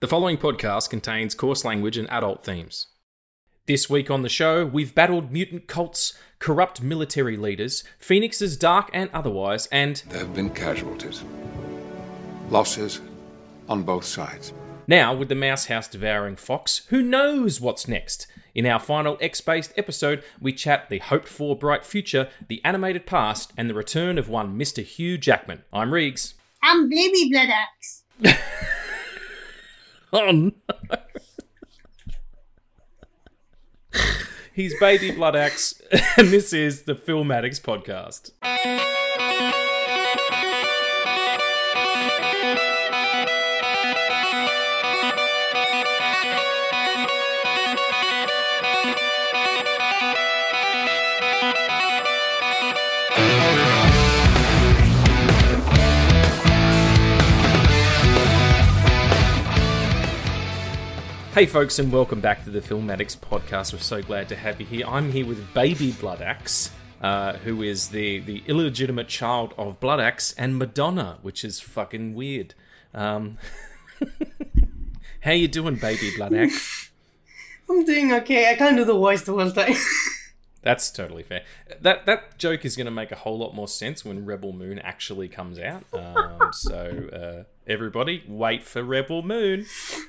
The following podcast contains coarse language and adult themes. This week on the show, we've battled mutant cults, corrupt military leaders, phoenixes dark and otherwise, and There have been casualties. Losses on both sides. now with the Mouse House devouring Fox, who knows what's next? In our final X based episode, we chat the hoped for bright future, the animated past, and the return of one Mr. Hugh Jackman. I'm Regs. I'm Baby Blood Oh. He's Baby Blood Axe, and this is the Film Addicts Podcast. Hey, folks, and welcome back to the Film Addicts Podcast. We're so glad to have you here. I'm here with Baby Blood Axe, uh, who is the, the illegitimate child of Blood Axe and Madonna, which is fucking weird. Um, how you doing, Baby Blood Axe? I'm doing okay. I can't do the voice the whole time. That's totally fair. That that joke is going to make a whole lot more sense when Rebel Moon actually comes out. Um, so uh, everybody, wait for Rebel Moon.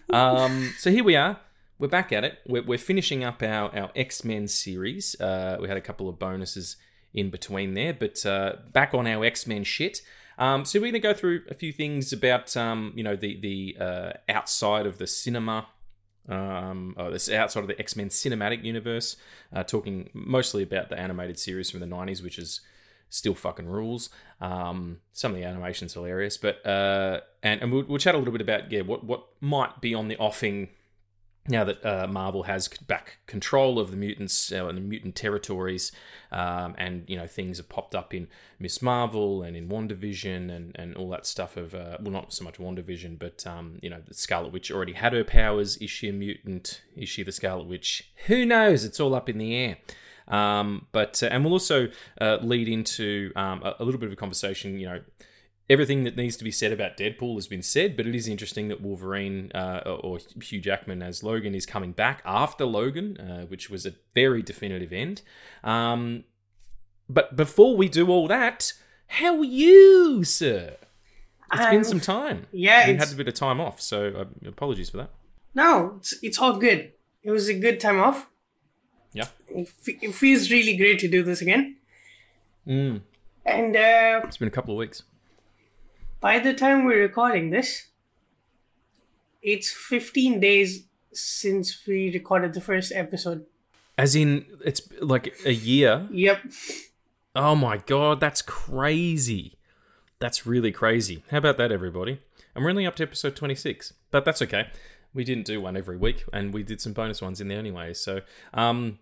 Um, so here we are. We're back at it. We're, we're finishing up our our X Men series. Uh, we had a couple of bonuses in between there, but uh, back on our X Men shit. Um, so we're going to go through a few things about um, you know the the uh, outside of the cinema um, oh, this outside of the X Men cinematic universe, uh, talking mostly about the animated series from the '90s, which is still fucking rules. Um, some of the animation's hilarious, but uh, and and we'll, we'll chat a little bit about yeah what what might be on the offing now that uh, Marvel has back control of the mutants uh, and the mutant territories, um, and you know things have popped up in Ms. Marvel and in WandaVision and and all that stuff of uh, well not so much WandaVision, but um, you know the Scarlet Witch already had her powers. Is she a mutant? Is she the Scarlet Witch? Who knows? It's all up in the air. Um, but uh, and we'll also uh, lead into um, a, a little bit of a conversation. You know, everything that needs to be said about Deadpool has been said, but it is interesting that Wolverine uh, or Hugh Jackman as Logan is coming back after Logan, uh, which was a very definitive end. Um, but before we do all that, how are you, sir? It's been Um, some time. yeah, you had a bit of time off, so uh, apologies for that. no, it's, it's all good. It was a good time off. Yeah. It, fe- it feels really great to do this again. Mm. And uh, It's been a couple of weeks. By the time we're recording this, it's 15 days since we recorded the first episode. As in, it's like a year. Yep. Oh my god, that's crazy. That's really crazy. How about that, everybody? And we're only up to episode 26, but that's okay. We didn't do one every week, and we did some bonus ones in there anyway. So, um,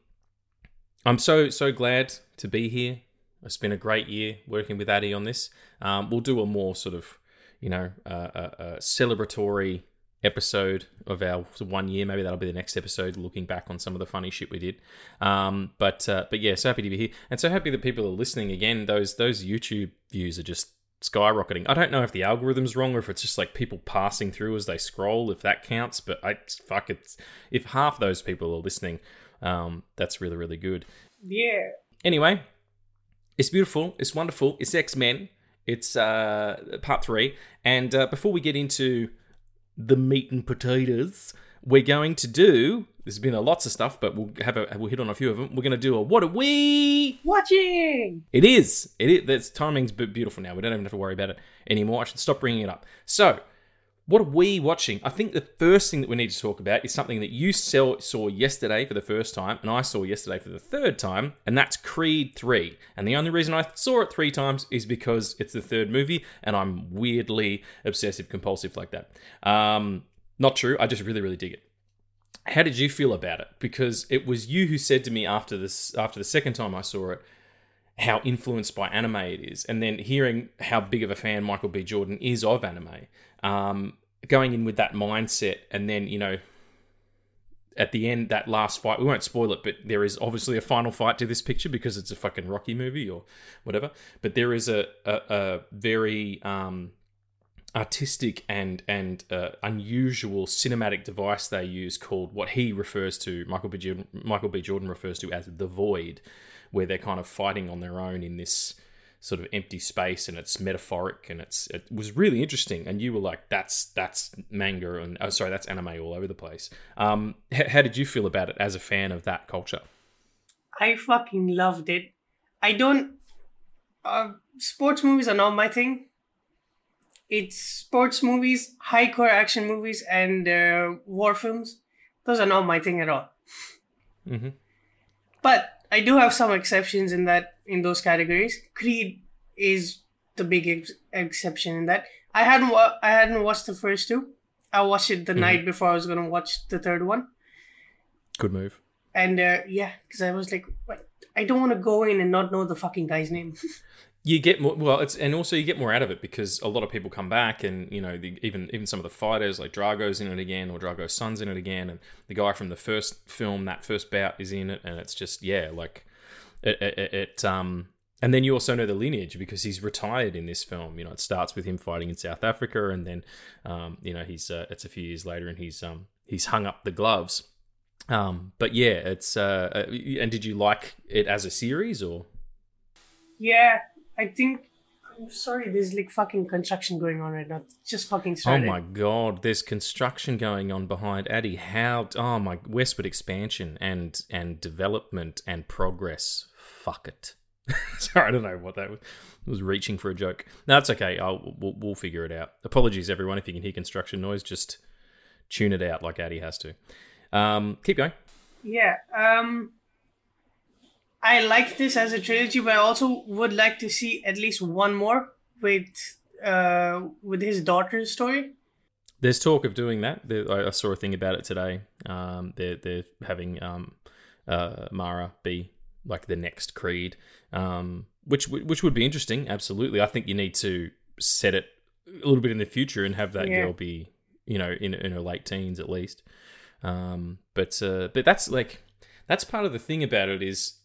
I'm so so glad to be here. It's been a great year working with Aady on this. Um, we'll do a more sort of, you know, uh, uh, uh, celebratory episode of our one year. Maybe that'll be the next episode, looking back on some of the funny shit we did. Um, but uh, but yeah, so happy to be here, and so happy that people are listening again. Those those YouTube views are just skyrocketing. I don't know if the algorithm's wrong or if it's just like people passing through as they scroll, if that counts. But I fuck it. If half those people are listening, um, that's really really good. Yeah. Anyway, it's beautiful. It's wonderful. It's X Men. It's uh, part three. And uh, before we get into the meat and potatoes, we're going to do. There's been a lots of stuff, but we'll have a we'll hit on a few of them. We're going to do a what are we? Watching! It is. It is. That's timing's beautiful now. We don't even have to worry about it anymore. I should stop bringing it up. So, what are we watching? I think the first thing that we need to talk about is something that you saw, yesterday for the first time, and I saw yesterday for the third time, and that's Creed 3. And the only reason I saw it three times is because it's the third movie, and I'm weirdly obsessive compulsive like that. Um, not true. I just really, really dig it. How did you feel about it? Because it was you who said to me after this, after the second time I saw it, how influenced by anime it is, and then hearing how big of a fan Michael B. Jordan is of anime, um, going in with that mindset, and then you know, at the end, that last fight, we won't spoil it, but there is obviously a final fight to this picture because it's a fucking Rocky movie or whatever. But there is a a, a very um, artistic and and uh, unusual cinematic device they use called what he refers to Michael B. Jordan, Michael B. Jordan refers to as the void, where they're kind of fighting on their own in this sort of empty space and it's metaphoric and it's it was really interesting and you were like that's that's manga and oh sorry that's anime all over the place um h- how did you feel about it as a fan of that culture I fucking loved it. I don't. Uh, sports movies are not my thing. It's sports movies, high core action movies, and uh, war films. Those are not my thing at all. Mhm. But I do have some exceptions in that in those categories. Creed is the big ex- exception in that. I hadn't wa- I hadn't watched the first two. I watched it the night before I was gonna watch the third one. good move And uh, yeah, because I was like, what? I don't want to go in and not know the fucking guy's name. you get more well it's and also you get more out of it because a lot of people come back and you know the, even even some of the fighters like Drago's in it again or Drago's son's in it again and the guy from the first film that first bout is in it and it's just yeah like it, it, it um and then you also know the lineage because he's retired in this film. You know it starts with him fighting in South Africa and then um you know he's uh, it's a few years later and he's um he's hung up the gloves. Um but yeah it's uh uh, and did you like it as a series or? Yeah, I think. I'm sorry, there's like fucking construction going on right now. It Just fucking sorry. Oh my god, there's construction going on behind Aady. How oh my westward expansion and and development and progress. Fuck it. Sorry, I don't know what that was. I was reaching for a joke. No, that's okay. I'll we'll, we'll figure it out. Apologies, everyone, if you can hear construction noise. Just tune it out like Aady has to. Um, keep going. Yeah. Um. I like this as a trilogy, but I also would like to see at least one more with uh with his daughter's story. There's talk of doing that. I I saw a thing about it today. Um, they're they're having um, uh, Mara be like the next Creed, um, which which would be interesting. Absolutely, I think you need to set it a little bit in the future and have that Yeah. girl be you know in in her late teens at least. Um, but uh, but that's like that's part of the thing about it is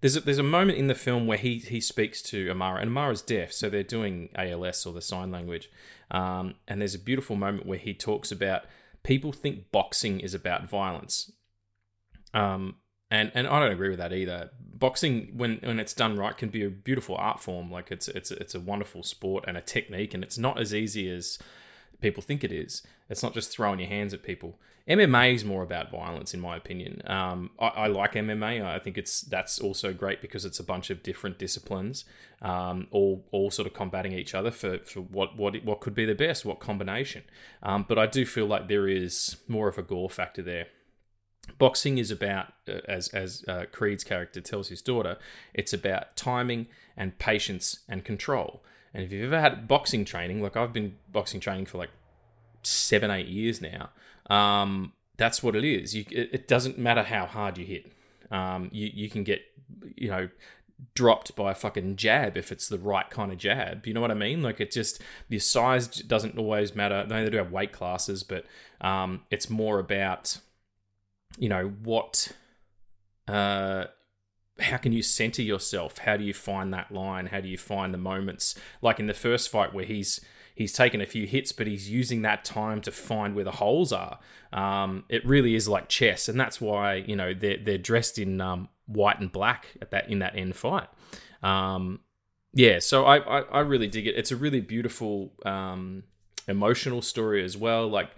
there's a, there's a moment in the film where he he speaks to Amara, and Amara's deaf, so they're doing ALS or the sign language. Um, and there's a beautiful moment where he talks about people think boxing is about violence. Um, and and I don't agree with that either. Boxing, when when it's done right, can be a beautiful art form. Like it's it's it's a wonderful sport and a technique, and it's not as easy as people think it is. It's not just throwing your hands at people. MMA is more about violence, in my opinion. Um, I, I like MMA. I think it's that's also great because it's a bunch of different disciplines, um, all all sort of combating each other for, for what what what could be the best, what combination. Um, but I do feel like there is more of a gore factor there. Boxing is about, uh, as as uh, Creed's character tells his daughter, it's about timing and patience and control. And if you've ever had boxing training, like I've been boxing training for like seven, eight years now, um, that's what it is. You, it, it doesn't matter how hard you hit. Um, you you can get, you know, dropped by a fucking jab if it's the right kind of jab. You know what I mean? Like it just your size doesn't always matter. They they do have weight classes, but um, it's more about you know what uh how can you center yourself how do you find that line how do you find the moments like in the first fight where he's he's taken a few hits but he's using that time to find where the holes are. Um it really is like chess and that's why you know they're they're dressed in um white and black at that in that end fight. Um yeah so i i, I really dig it. It's a really beautiful um emotional story as well. Like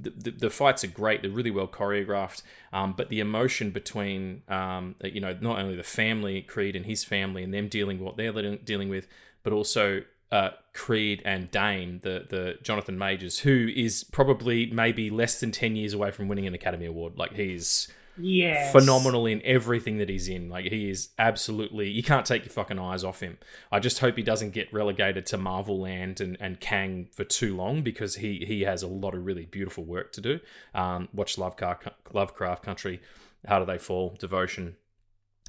the, the, the fights are great. They're really well choreographed, um, but the emotion between um, you know not only the family Creed and his family and them dealing what they're dealing with, but also uh, Creed and Dame, the the Jonathan Majors, who is probably maybe less than ten years away from winning an Academy Award. Like he's Yes. phenomenal in everything that he's in. Like he is absolutely you can't take your fucking eyes off him. I just hope he doesn't get relegated to Marvel Land and, and Kang for too long because he he has a lot of really beautiful work to do. Um, watch Lovecraft, Lovecraft Country, Harder They Fall, Devotion,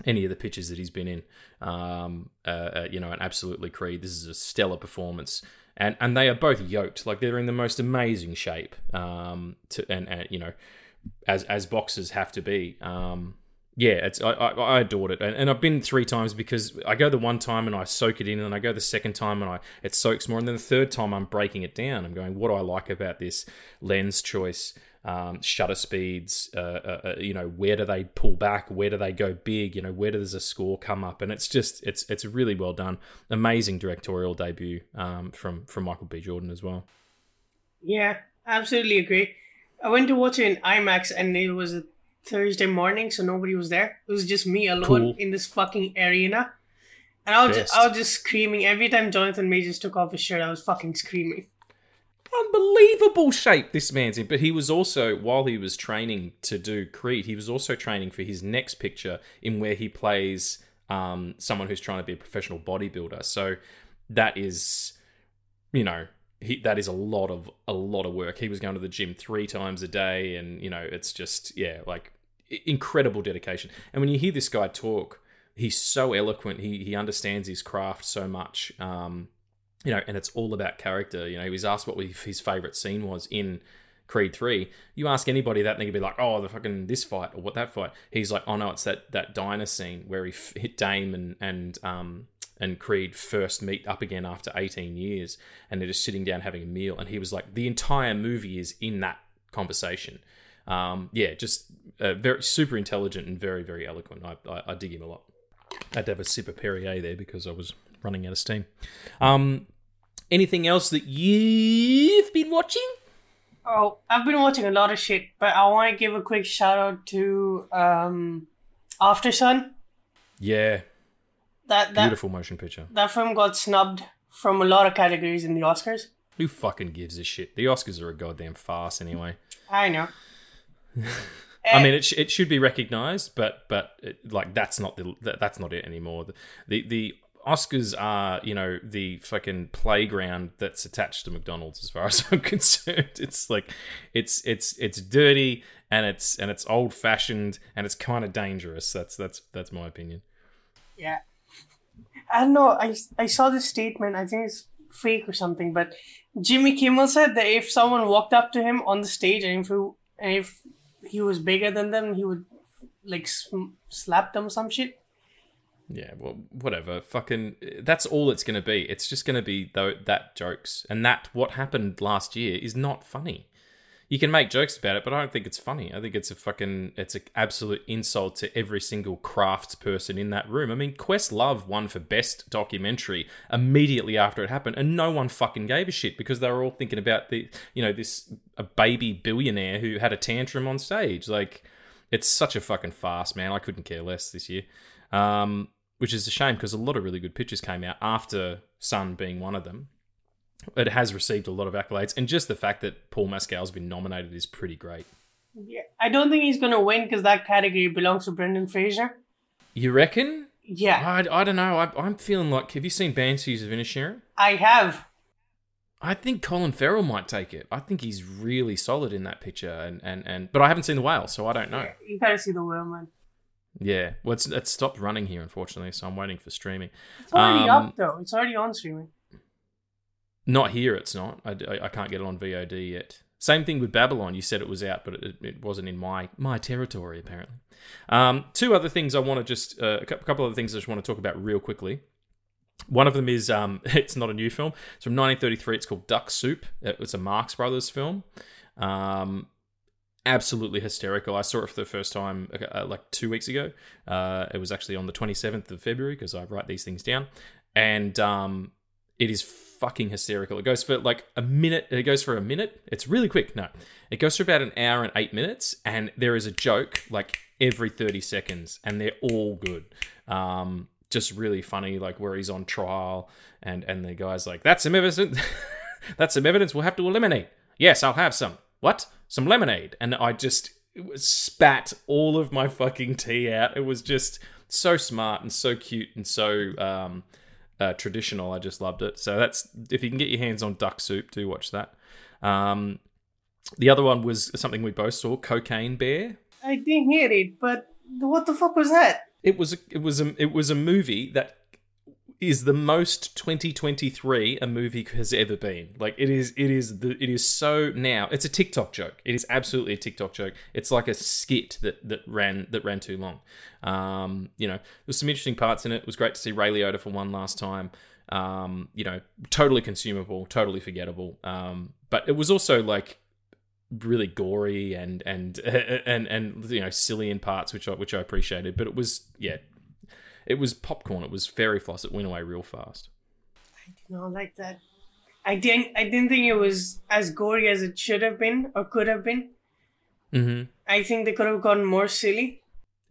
any of the pictures that he's been in. Um, uh, uh, you know, and absolutely Creed. This is a stellar performance. And, and they are both yoked, like they're in the most amazing shape. Um, to and, and you know, as as boxers have to be. Um, yeah, it's I, I, I adored it, and, and I've been three times because I go the one time and I soak it in, and I go the second time and I it soaks more, and then the third time I'm breaking it down. I'm going, what do I like about this lens choice? Um, shutter speeds, uh, uh, uh, you know, where do they pull back? Where do they go big? You know, where does a score come up? And it's just, it's it's really well done. Amazing directorial debut um, from from Michael B. Jordan as well. Yeah, absolutely agree. I went to watch it in IMAX and it was a Thursday morning, so nobody was there. It was just me alone Cool. in this fucking arena. And I was, just, I was just screaming. Every time Jonathan Majors took off his shirt, I was fucking screaming. Unbelievable shape this man's in. But he was also, while he was training to do Creed, he was also training for his next picture in where he plays um, someone who's trying to be a professional bodybuilder. So that is, you know, he, that is a lot of a lot of work. He was going to the gym three times a day, and you know, it's just yeah, like incredible dedication. And when you hear this guy talk, he's so eloquent. He he understands his craft so much. Um, you know, and it's all about character. You know, he was asked what his favorite scene was in Creed Three. You ask anybody that, and they could be like, "Oh, the fucking this fight or what that fight." He's like, "Oh no, it's that that diner scene where he hit Dame and and um and Creed first meet up again after eighteen years, and they're just sitting down having a meal." And he was like, "The entire movie is in that conversation." Um, yeah, just uh, very super intelligent and very very eloquent. I, I, I dig him a lot. I had to have a sip of Perrier there because I was running out of steam. Um, anything else that you've been watching? Oh, I've been watching a lot of shit, but I want to give a quick shout out to um, Aftersun. Yeah, That that beautiful motion picture. that film got snubbed from a lot of categories in the Oscars. Who fucking gives a shit? The Oscars are a goddamn farce anyway. I know. I mean, it, sh- it should be recognized, but but it, like that's not the that, that's not it anymore. The, the the Oscars are you know the fucking playground that's attached to McDonald's as far as I'm concerned. It's like it's it's it's dirty and it's and it's old fashioned and it's kind of dangerous. That's that's that's my opinion. Yeah. I don't know. I, I saw this statement. I think it's fake or something, but Jimmy Kimmel said that if someone walked up to him on the stage and if he, and if he was bigger than them, he would like sm- slap them or some shit. Yeah, well, whatever. Fucking, that's all it's going to be. It's just going to be though that jokes, and that what happened last year is not funny. You can make jokes about it, but I don't think it's funny. I think it's a fucking, it's an absolute insult to every single crafts person in that room. I mean, Questlove won for best documentary immediately after it happened, and no one fucking gave a shit because they were all thinking about the, you know, this a baby billionaire who had a tantrum on stage. Like, it's such a fucking farce, man. I couldn't care less this year. Um, which is a shame because a lot of really good pictures came out after Sun being one of them. It has received a lot of accolades, and just the fact that Paul Mescal's been nominated is pretty great. Yeah. I don't think he's gonna win because that category belongs to Brendan Fraser. You reckon? Yeah, I, I don't know. I, I'm feeling like. Have you seen Banshees of Inisherin? I have. I think Colin Farrell might take it. I think he's really solid in that picture, and and, and but I haven't seen the whale, so I don't know. You gotta see the whale, man. Yeah, well, it's, it's stopped running here, unfortunately, so I'm waiting for streaming. It's already Um, up though. It's already on streaming. Not here, it's not. I, I, I can't get it on VOD yet. Same thing with Babylon. You said it was out, but it, it wasn't in my my territory apparently. Um, two other things I want to just uh, a couple other things I just want to talk about real quickly. One of them is um, it's not a new film. It's from 1933. It's called Duck Soup. It was a Marx Brothers film. Um, absolutely hysterical. I saw it for the first time uh, like two weeks ago. Uh, it was actually on the 27th of February because I write these things down, and um, it is fucking hysterical. It goes for like a minute. It goes for a minute. It's really quick. No, it goes for about an hour and eight minutes, and there is a joke like every 30 seconds, and they're all good. Um, just really funny, like where he's on trial, and and the guy's like, "That's some evidence. That's some evidence we'll have to eliminate." Yes, I'll have some. What? Some lemonade. And I just it was spat all of my fucking tea out. It was just so smart and so cute and so um, uh, traditional. I just loved it. So that's if you can get your hands on Duck Soup, do watch that. Um, the other one was something we both saw, Cocaine Bear. I didn't hear it, but what the fuck was that? It was a, it was a it was a movie that is the most 2023 a movie has ever been. Like it is, it is the, it is so now. It's a TikTok joke. It is absolutely a TikTok joke. It's like a skit that that ran that ran too long. Um, you know, there's some interesting parts in it. It was great to see Ray Liotta for one last time. Um, you know, totally consumable, totally forgettable. Um, but it was also like really gory and and and and you know silly in parts, which I which I appreciated. But it was yeah, it was popcorn. It was fairy floss. It went away real fast. I did not like that. I didn't. I didn't think it was as gory as it should have been or could have been. Mm-hmm. I think they could have gotten more silly.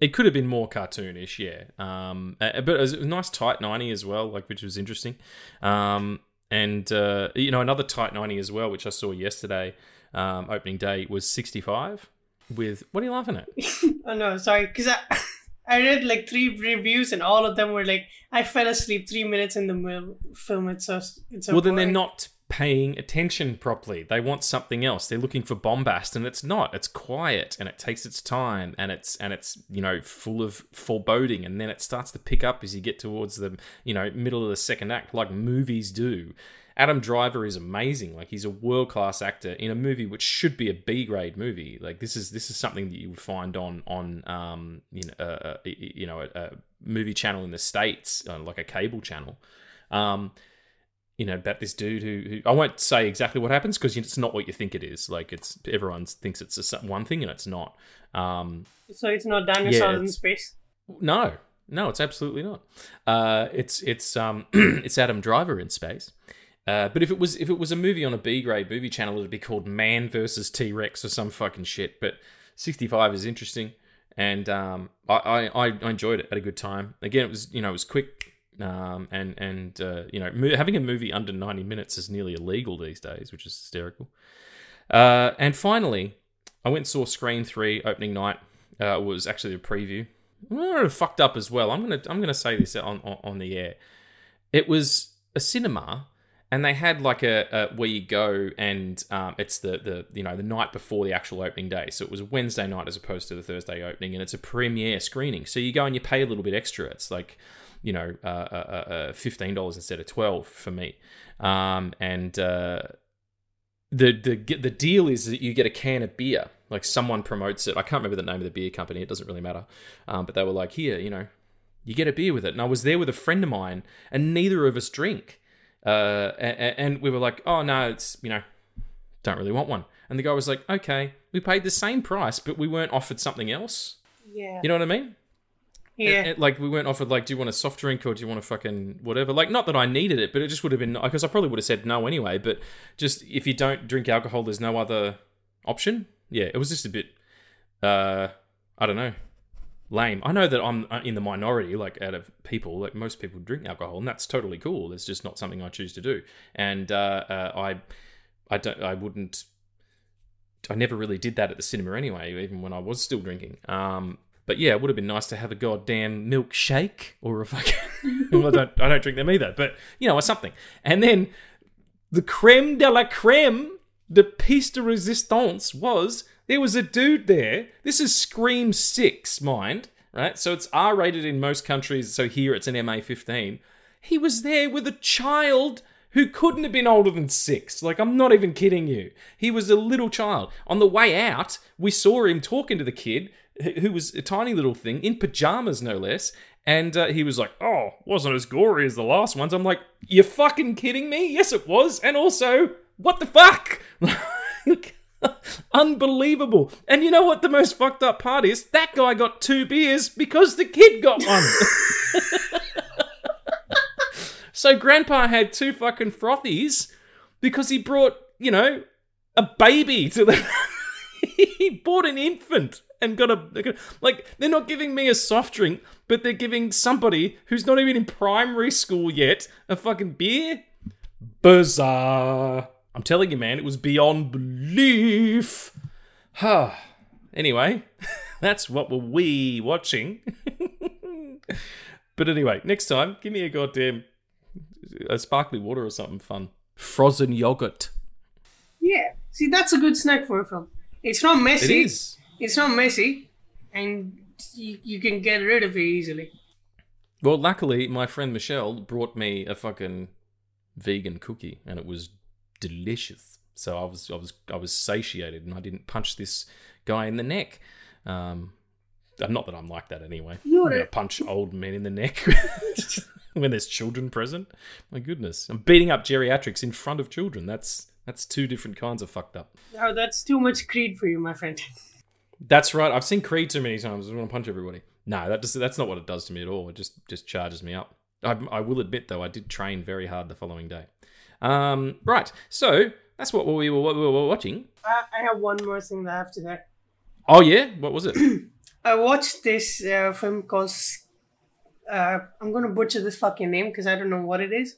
It could have been more cartoonish, yeah. Um, but it was a nice tight ninety as well, like which was interesting. Um, and uh, you know another tight ninety as well, which I saw yesterday, um, opening day was sixty five. With what are you laughing at? oh no, sorry, because I I read like three reviews and all of them were like I fell asleep three minutes in the film. It's so it's so well, then they're not paying attention properly. They want something else. They're looking for bombast, and it's not. It's quiet, and it takes its time, and it's and it's you know full of foreboding, and then it starts to pick up as you get towards the you know middle of the second act, like movies do. Adam Driver is amazing. Like he's a world class actor in a movie which should be a B grade movie. Like this is this is something that you would find on on um you know uh, uh, you know a, a movie channel in the states, uh, like a cable channel. Um, you know about this dude who, who I won't say exactly what happens because it's not what you think it is. Like it's everyone thinks it's a, one thing and it's not. Um, So it's not dinosaurs Yeah, in space. no, no, it's absolutely not. Uh, it's it's um it's Adam Driver in space. Uh, but if it was if it was a movie on a B grade movie channel, it'd be called Man versus T Rex or some fucking shit. But sixty five is interesting, and um, I, I I enjoyed it. Had a good time. Again, it was you know it was quick, um, and and uh, you know mo- having a movie under ninety minutes is nearly illegal these days, which is hysterical. Uh, and finally, I went saw Scream Three opening night. Uh, it was actually a preview. Well, fucked up as well. I'm gonna I'm gonna say this on on, on the air. It was a cinema, and they had like a, a where you go and um, it's the the you know the night before the actual opening day. So it was Wednesday night as opposed to the Thursday opening, and it's a premiere screening. So you go and you pay a little bit extra. It's like you know uh, uh, uh, fifteen dollars instead of twelve for me, um, and. Uh, the the the deal is that you get a can of beer. Like someone promotes it. I can't remember the name of the beer company. It doesn't really matter. Um, but they were like, here, you know, you get a beer with it. And I was there with a friend of mine, and neither of us drink. Uh, and, and we were like, oh no, it's you know, don't really want one. And the guy was like, okay, we paid the same price, but we weren't offered something else. Yeah. You know what I mean? yeah. It- it- like we weren't offered like, do you want a soft drink or do you want a fucking whatever? Like, not that I needed it, but it just would have been because I probably would have said no anyway. But just if you don't drink alcohol, there's no other option. Yeah, it was just a bit, uh, I don't know, lame. I know that I'm uh, in the minority, like out of people, like most people drink alcohol, and that's totally cool. It's just not something I choose to do, and uh, uh, I, I don't, I wouldn't. I never really did that at the cinema anyway, even when I was still drinking. Um, but yeah, it would have been nice to have a goddamn milkshake or a fucking. well, I don't, I don't drink them either, but you know, or something. And then the creme de la creme, the piece de resistance was there was a dude there. This is Scream 6, mind, right? So it's R rated in most countries, so here it's an MA 15. He was there with a child who couldn't have been older than six. Like, I'm not even kidding you. He was a little child. On the way out, we saw him talking to the kid, who was a tiny little thing, in pajamas, no less. And uh, he was like, oh, wasn't as gory as the last ones. I'm like, You're fucking kidding me? Yes, it was. And also, what the fuck? Unbelievable. And you know what the most fucked up part is? That guy got two beers because the kid got one. so grandpa had two fucking frothies because he brought, you know, a baby to the he bought an infant and got a like they're not giving me a soft drink, but they're giving somebody who's not even in primary school yet a fucking beer. Bizarre. I'm telling you, man, it was beyond belief. Huh. anyway, that's what were we watching. but anyway, next time, give me a goddamn a sparkly water or something fun. Frozen yogurt. Yeah. See, that's a good snack for a film. It's not messy. is. It's not messy, and you, you can get rid of it easily. Well, luckily, my friend Michelle brought me a fucking vegan cookie, and it was delicious. So I was, I was, I was satiated, and I didn't punch this guy in the neck. Um, not that I'm like that anyway. You're I'm gonna punch old men in the neck when there's children present. My goodness, I'm beating up geriatrics in front of children. That's that's two different kinds of fucked up. Oh, that's too much Creed for you, my friend. That's right. I've seen Creed too many times. I want to punch everybody. No, that just, that's not what it does to me at all. It just just charges me up. I, I will admit though, I did train very hard the following day. Um, right. So that's what we were, what we were watching. I, I have one more thing that I have to say. Oh yeah, what was it? I watched this uh, film called. Uh, I'm gonna butcher this fucking name because I don't know what it is.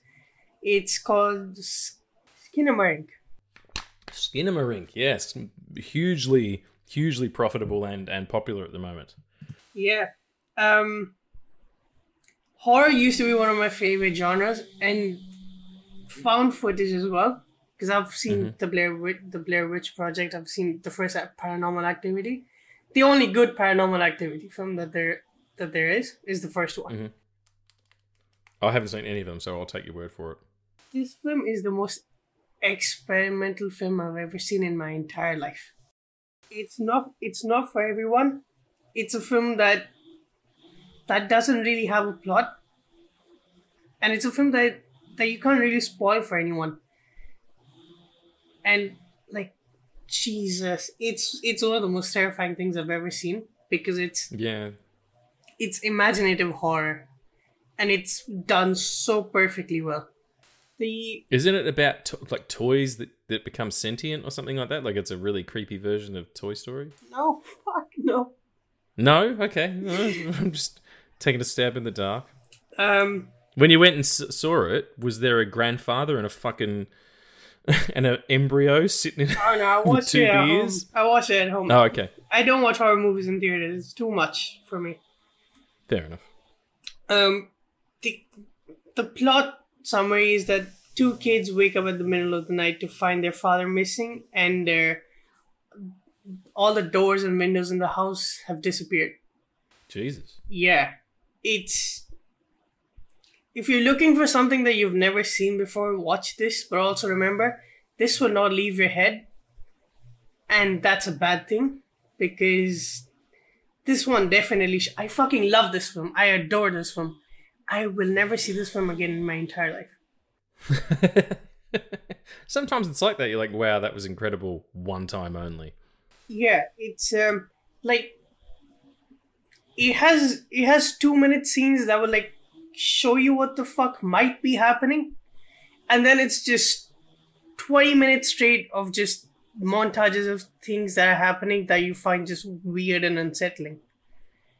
It's called Skinamarink. Skinamarink. Yes, hugely hugely profitable and and popular at the moment. Yeah. Um. Horror used to be one of my favorite genres, and found footage as well. Because I've seen mm-hmm. the Blair Witch, the Blair Witch Project. I've seen the first Paranormal Activity. The only good Paranormal Activity film that there that there is is the first one. Mm-hmm. Oh, I haven't seen any of them, so I'll take your word for it. This film is the most experimental film I've ever seen in my entire life. It's not it's not for everyone. It's a film that that doesn't really have a plot. And it's a film that that you can't really spoil for anyone. And like Jesus, it's it's one of the most terrifying things I've ever seen because it's Yeah, it's imaginative horror and it's done so perfectly well. The isn't it about to- like toys that that become sentient or something like that? Like it's a really creepy version of Toy Story. no fuck no. No, okay, I'm just taking a stab in the dark. Um When you went and saw it, was there a grandfather and a fucking and an embryo sitting in? oh no, I watch two it at home. I watch it at home. Oh, okay, I don't watch horror movies in theaters. It's too much for me. fair enough. Um the the plot summary is that two kids wake up at the middle of the night to find their father missing and their all the doors and windows in the house have disappeared. Jesus. Yeah. It's if you're looking for something that you've never seen before, watch this, but also remember this will not leave your head. And that's a bad thing because this one definitely sh- I fucking love this film. I adore this film. I will never see this film again in my entire life. Sometimes it's like that. You're like, wow, that was incredible. One time only. Yeah, it's um like it has it has two minute scenes that were like show you what the fuck might be happening, and then it's just twenty minutes straight of just montages of things that are happening that you find just weird and unsettling.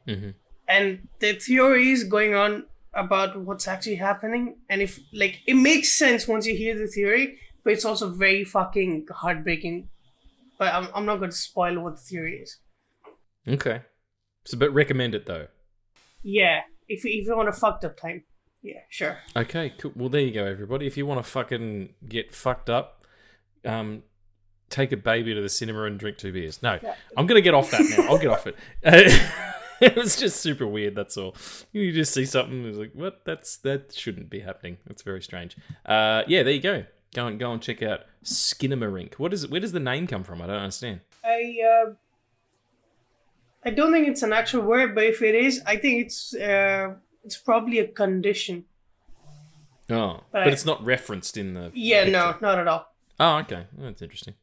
hmm And the theories going on about what's actually happening, and if like it makes sense once you hear the theory, but it's also very fucking heartbreaking. But I'm, I'm not going to spoil what the theory is. Okay. So, but recommend it though. Yeah, if you, if you want a fucked up time, yeah, sure. Okay, cool. Well, there you go, everybody. If you want to fucking get fucked up, um, take a baby to the cinema and drink two beers. No, I'm gonna get off that now. I'll get off it. It was just super weird. That's all. You just see something, it's like, what? That's that shouldn't be happening. That's very strange. Uh, yeah, there you go. Go and go and check out Skinamarink. What is it? Where does the name come from? I don't understand. I uh, I don't think it's an actual word, but if it is, I think it's uh, it's probably a condition. Oh, But but I- it's not referenced in the. Yeah, no, not at all. Oh, okay. That's interesting.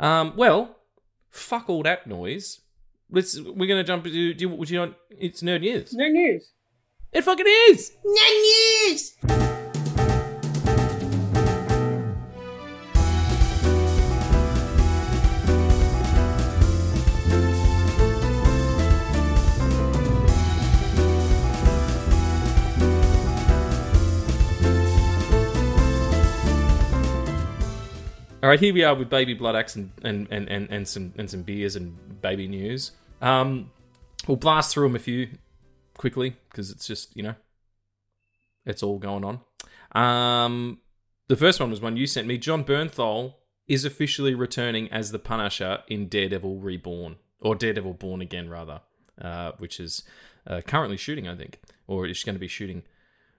Um, well, fuck all that noise. Let's. We're gonna jump into. Do you, would you know? It's nerd news. No news. It fucking is. Nerd news. All right, here we are with Baby Blood Axe and and, and, and, and some and some beers and baby news. Um, we'll blast through them a few quickly because it's just you know, it's all going on. Um, the first one was one you sent me. Jon Bernthal is officially returning as the Punisher in Daredevil Reborn or Daredevil Born Again rather, uh, which is uh, currently shooting, I think, or is going to be shooting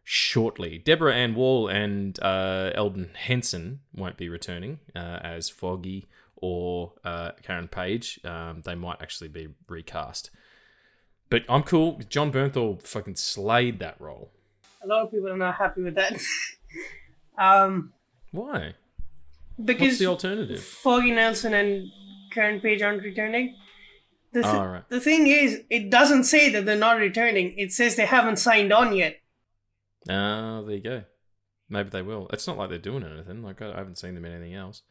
shortly. Deborah Ann Woll and uh, Elden Henson won't be returning uh, as Foggy or uh, Karen Page. Um, they might actually be recast. But I'm cool. Jon Bernthal fucking slayed that role. A lot of people are not happy with that. um, Why? because What's the alternative? Foggy Nelson and Karen Page aren't returning. The, th- Oh, right. the thing is, it doesn't say that they're not returning. It says they haven't signed on yet. Oh, there you go. Maybe they will. It's not like they're doing anything. Like I I haven't seen them in anything else.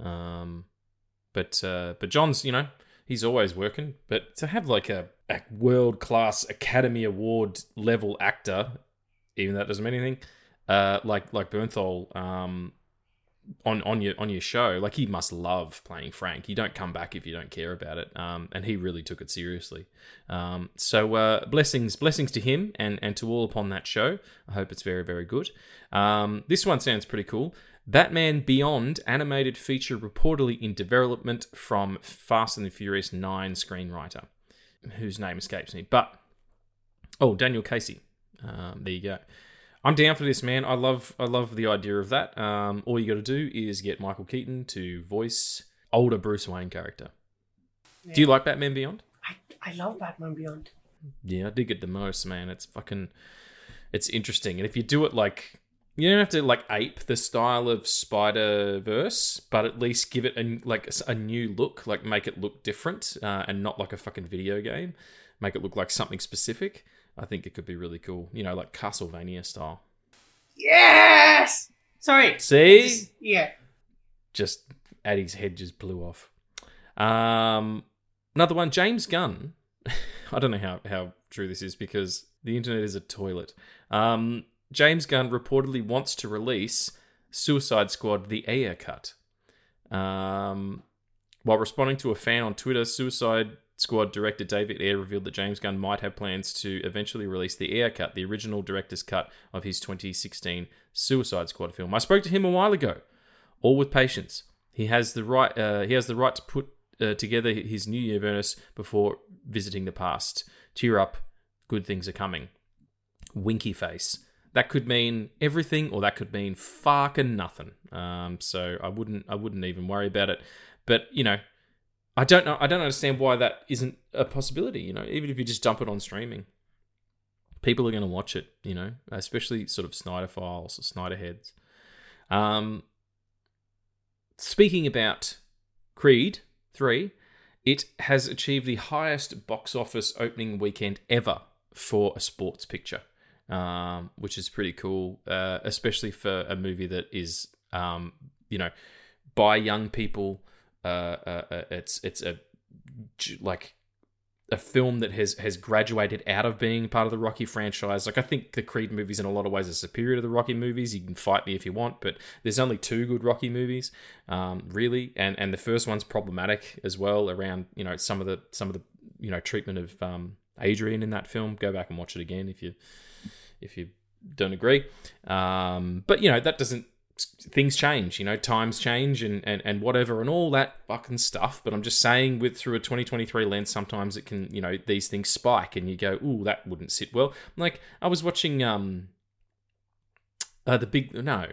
Um, but uh, but Jon's, you know, he's always working. But to have like a, a world class Academy Award level actor, even that doesn't mean anything. Uh, like like Bernthal, um, on on your on your show, like he must love playing Frank. You don't come back if you don't care about it. Um, and he really took it seriously. Um, so uh, blessings blessings to him and and to all upon that show. I hope it's very very good. Um, this one sounds pretty cool. Batman Beyond animated feature reportedly in development from Fast and the Furious 9 screenwriter, whose name escapes me. But oh, Daniel Casey. Um, there you go. I'm down for this, man. I love I love the idea of that. Um, all you got to do is get Michael Keaton to voice older Bruce Wayne character. Do you like Batman Beyond? I, I love Batman Beyond. Yeah, I dig it the most, man. It's fucking, it's interesting. And if you do it like, you don't have to like ape the style of Spider Verse, but at least give it a like a new look, like make it look different, uh, and not like a fucking video game. Make it look like something specific. I think it could be really cool. You know, like Castlevania style. Yes! Sorry. See, Yeah. just Aady's head just blew off. Um, another one, James Gunn. I don't know how, how true this is because the internet is a toilet. Um, James Gunn reportedly wants to release Suicide Squad: The Ayer Cut. Um, while responding to a fan on Twitter, Suicide Squad director David Ayer revealed that James Gunn might have plans to eventually release the Ayer Cut, the original director's cut of his 2016 Suicide Squad film. I spoke to him a while ago all with patience. He has the right. Uh, he has the right to put uh, together his new universe before visiting the past. Cheer up, good things are coming. Winky face. That could mean everything, or that could mean fucking nothing. Um, so I wouldn't. I wouldn't even worry about it. But you know, I don't know. I don't understand why that isn't a possibility. You know, even if you just dump it on streaming, people are going to watch it. You know, especially sort of Snyder files or Snyder heads. Um, speaking about Creed 3, it has achieved the highest box office opening weekend ever for a sports picture, um, which is pretty cool, uh, especially for a movie that is, um, you know, by young people. Uh, uh, uh, it's it's a like a film that has has graduated out of being part of the Rocky franchise. Like I think the Creed movies in a lot of ways are superior to the Rocky movies. You can fight me if you want, but there's only two good Rocky movies, um, really, and and the first one's problematic as well around you know some of the some of the you know treatment of um, Adrian in that film. Go back and watch it again if you if you don't agree. Um, but you know that doesn't things change you know times change and, and and whatever and all that fucking stuff. But i'm just saying with through a 2023 lens sometimes it can you know these things spike and you go ooh that wouldn't sit well. Like i was watching um uh the big no.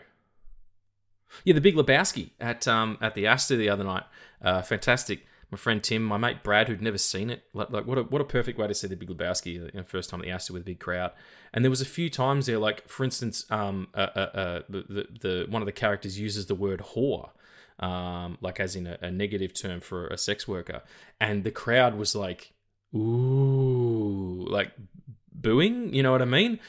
Yeah the big lebowski at um at the astor the other night. Uh fantastic my friend Tim, my mate Brad, who'd never seen it. Like, like what a what a perfect way to see the Big Lebowski, you know, first time at the Astor with a big crowd. And there was a few times there, like for instance, um, uh, uh, uh, the, the one of the characters uses the word whore, um, like as in a, a negative term for a sex worker, and the crowd was like, ooh, like booing. You know what I mean?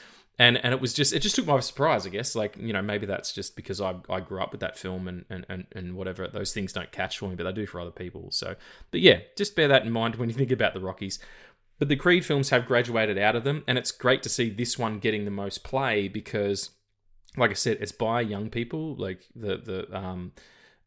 And and it was just it just took my surprise i guess. Like you know maybe that's just because i, I grew up with that film and, and and and whatever those things don't catch for me but they do for other people. So but yeah just bear that in mind when you think about the rockies. But the creed films have graduated out of them and it's great to see this one getting the most play because like i said it's by young people like the the um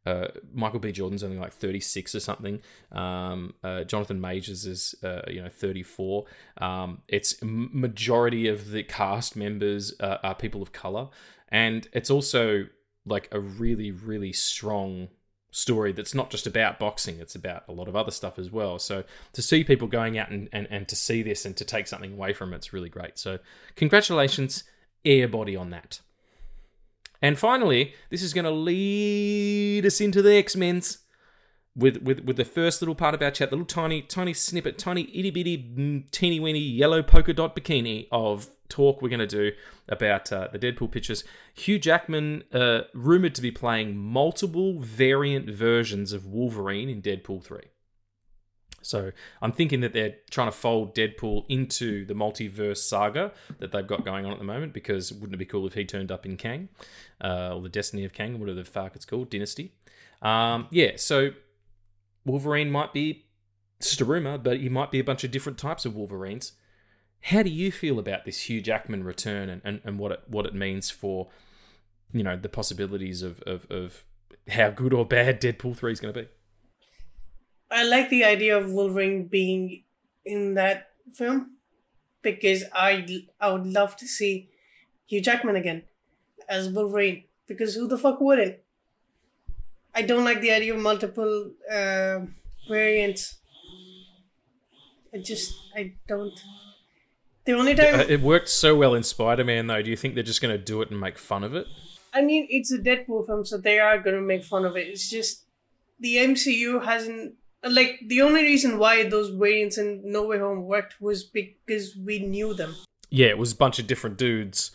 uh, Michael B. Jordan's only like 36 or something. Um, uh, Jonathan Majors is, uh, you know, 34. Um, it's majority of the cast members uh, are people of color, and it's also like a really, really strong story that's not just about boxing, it's about a lot of other stuff as well. So to see people going out and, and, and to see this and to take something away from it, it's really great. So congratulations, Airbody, on that. And finally, this is going to lead us into the X Men's with, with with the first little part of our chat, the little tiny tiny snippet, tiny itty bitty mm, teeny weeny yellow polka dot bikini of talk we're going to do about uh, the Deadpool pictures. Hugh Jackman uh, rumored to be playing multiple variant versions of Wolverine in Deadpool three. So I'm thinking that they're trying to fold Deadpool into the multiverse saga that they've got going on at the moment. Because wouldn't it be cool if he turned up in Kang, uh, or the Destiny of Kang, whatever the fuck it's called, Dynasty? Um, yeah. So Wolverine might be just a rumor, but he might be a bunch of different types of Wolverines. How do you feel about this Hugh Jackman return and, and, and what it what it means for you know the possibilities of, of, of how good or bad Deadpool three is going to be? I like the idea of Wolverine being in that film because I I would love to see Hugh Jackman again as Wolverine because who the fuck wouldn't? I don't like the idea of multiple uh, variants. I just I don't. The only time It worked so well in Spider Man, though. Do you think they're just going to do it and make fun of it? I mean it's a Deadpool film, so they are gonna make fun of it. It's just the MCU hasn't like the only reason why those variants in No Way Home worked was because we knew them. Yeah, it was a bunch of different dudes,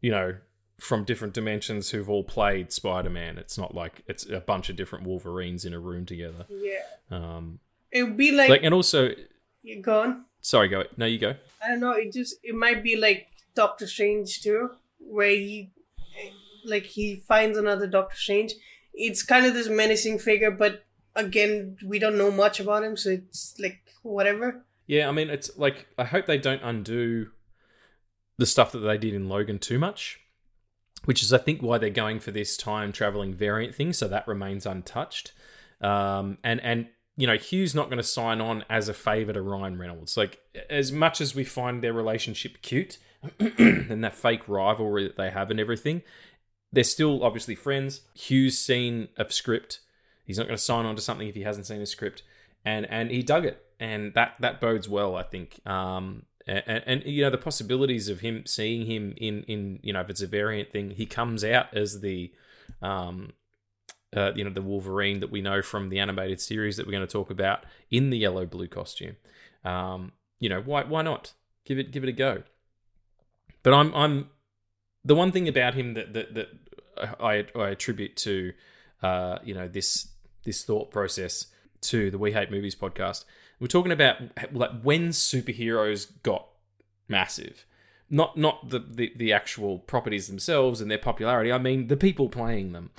you know, from different dimensions who've all played Spider Man. It's not like it's a bunch of different Wolverines in a room together. Yeah, Um, it would be like, like, and also, you go on. sorry, go. No, you go. I don't know. It just it might be like Doctor Strange too, where he like he finds another Doctor Strange. It's kind of this menacing figure, but again, we don't know much about him, so it's like whatever. Yeah, I mean, it's like I hope they don't undo the stuff that they did in Logan too much, which is I think why they're going for this time traveling variant thing, so that remains untouched. Um, and and you know, Hugh's not going to sign on as a favor to Ryan Reynolds. Like as much as we find their relationship cute and that fake rivalry that they have and everything, they're still obviously friends. Hugh's seen a script. He's not going to sign on to something if he hasn't seen a script, and and he dug it, and that that bodes well, I think. Um, and, and, and you know the possibilities of him seeing him in in you know if it's a variant thing, he comes out as the um, uh, you know the Wolverine that we know from the animated series that we're going to talk about in the yellow blue costume. Um, you know why why not give it give it a go? But I'm I'm the one thing about him that that, that I, I attribute to uh, you know this this thought process to the We Hate Movies podcast. We're talking about like when superheroes got massive, not not the, the the actual properties themselves and their popularity. I mean the people playing them.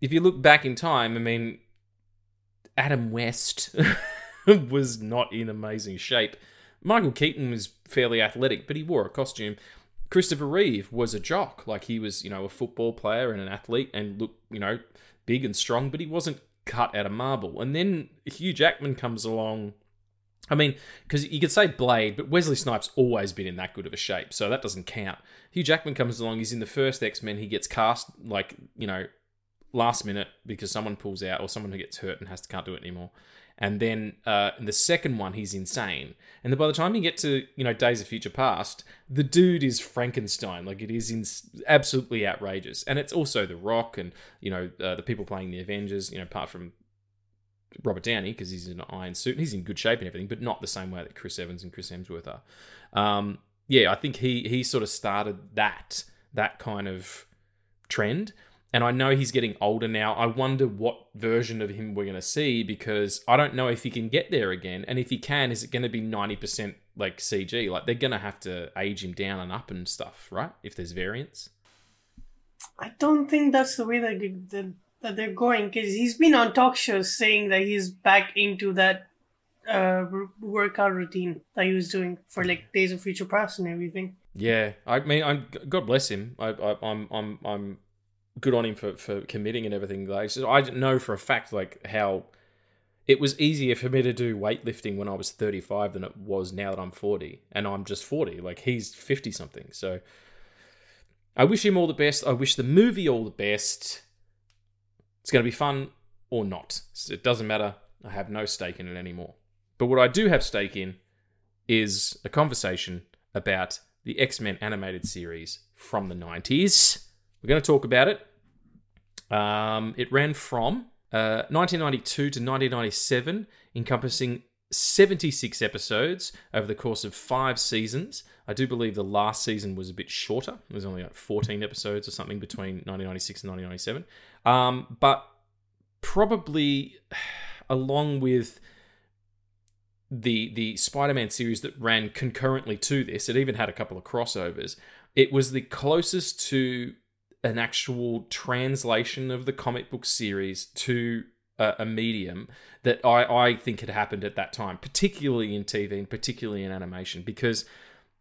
If you look back in time, I mean Adam West was not in amazing shape. Michael Keaton was fairly athletic, but he wore a costume. Christopher Reeve was a jock, like he was, you know, a football player and an athlete and looked, you know, big and strong, but he wasn't cut out of marble. And then Hugh Jackman comes along. I mean, because you could say Blade, but Wesley Snipes always been in that good of a shape, so that doesn't count. Hugh Jackman comes along. He's in the first X Men. He gets cast like you know last minute because someone pulls out or someone who gets hurt and has to can't do it anymore. And then uh, in the second one, he's insane. And then by the time you get to you know Days of Future Past, the dude is Frankenstein. Like it is in- absolutely outrageous. And it's also The Rock and you know uh, the people playing the Avengers. You know, apart from Robert Downey because he's in an iron suit and he's in good shape and everything, but not the same way that Chris Evans and Chris Hemsworth are. Um, yeah, I think he he sort of started that that kind of trend. And I know he's getting older now. I wonder what version of him we're going to see because I don't know if he can get there again. And if he can, is it going to be 90% like CG? Like they're going to have to age him down and up and stuff, right? If there's variants. I don't think that's the way that that, that they're going because he's been on talk shows saying that he's back into that uh workout routine that he was doing for like Days of Future Past and everything. Yeah, I mean, I'm God bless him. I, I, I'm, I'm, I'm good on him for, for committing and everything. Like, so I know for a fact like how it was easier for me to do weightlifting when I was 35 than it was now that I'm 40, and I'm just 40. Like he's 50 something. So I wish him all the best. I wish the movie all the best. It's going to be fun or not. It doesn't matter. I have no stake in it anymore. But what I do have stake in is a conversation about the X Men animated series from the 90s. We're going to talk about it. Um, it ran from uh, 1992 to 1997, encompassing 76 episodes over the course of five seasons. I do believe the last season was a bit shorter. It was only like 14 episodes or something between 1996 and 1997. Um, but probably along with the the Spider-Man series that ran concurrently to this, it even had a couple of crossovers. It was the closest to an actual translation of the comic book series to a, a medium that I, I think had happened at that time, particularly in TV and particularly in animation, because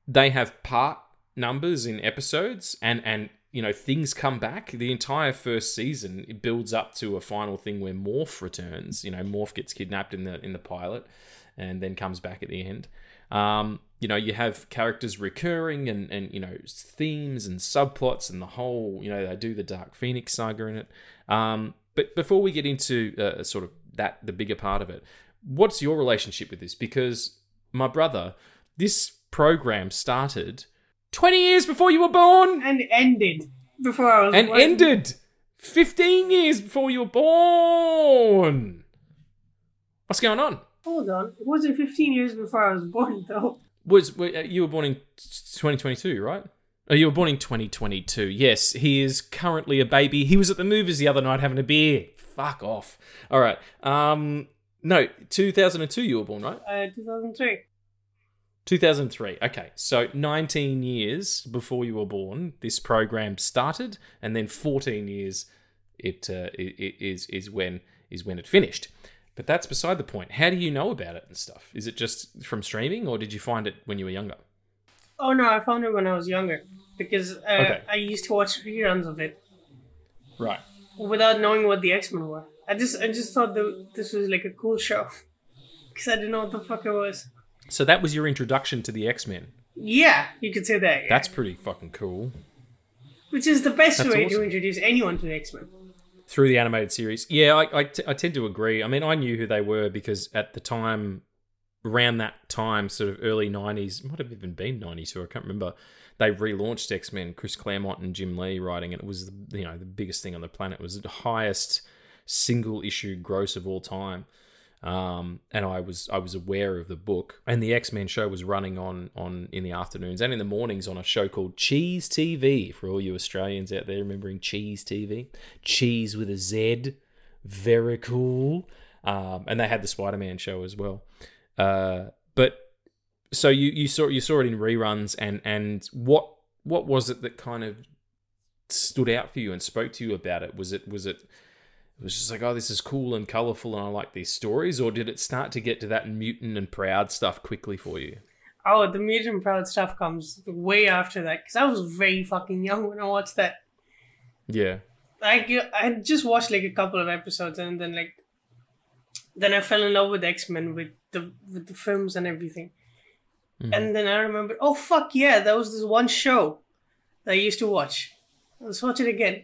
they have part numbers in episodes and and you know things come back. The entire first season it builds up to a final thing where morph returns you know morph gets kidnapped in the in the pilot and then comes back at the end. Um, you know you have characters recurring and and you know themes and subplots and the whole you know they do the dark phoenix saga in it um, but before we get into uh, sort of that the bigger part of it what's your relationship with this because my brother this program started 20 years before you were born And ended before I was and born. ended 15 years before you were born what's going on Hold on. It wasn't 15 years before I was born, though. Was uh, you were born in 2022 right? Oh you were born in 2022 yes he is currently a baby. He was at the movies the other night having a beer. Fuck off. All right um no 2002 you were born right? Uh, 2003. 2003 okay. So 19 years before you were born this program started and then 14 years it, uh, it, it is is when is when it finished but that's beside the point how do you know about it and stuff is it just from streaming or did you find it when you were younger Oh no, I found it when I was younger because uh, Okay. I used to watch reruns of it right without knowing what the X Men were. I just I just thought that this was like a cool show because I didn't know what the fuck it was. so that was your introduction to the x-men Yeah, you could say that. yeah. that's pretty fucking cool which is the best That's way awesome. to introduce anyone to the X Men. Through the animated series. Yeah, I, I, t- I tend to agree. I mean, I knew who they were because at the time, around that time, sort of early 90s, might have even been 92, I can't remember, they relaunched X Men, Chris Claremont and Jim Lee writing it. It was, you know, the biggest thing on the planet. It was the highest single issue gross of all time. Um, and I was I was aware of the book, and the X Men show was running on on in the afternoons and in the mornings on a show called Cheese TV for all you Australians out there remembering Cheese TV, Cheese with a Z, very cool. Um, and they had the Spider Man show as well. Uh, but so you you saw you saw it in reruns, and and what what was it that kind of stood out for you and spoke to you about it? Was it was it it was just like, oh, this is cool and colorful, and I like these stories, or did it start to get to that mutant and proud stuff quickly for you? Oh, the Mutant Proud stuff comes way after that because I was very fucking young when I watched that. Yeah, Like I just watched like a couple of episodes and then like then I fell in love with X Men with the with the films and everything. Mm-hmm. And then I remembered, oh fuck yeah, that was this one show that I used to watch. Let's watch it again.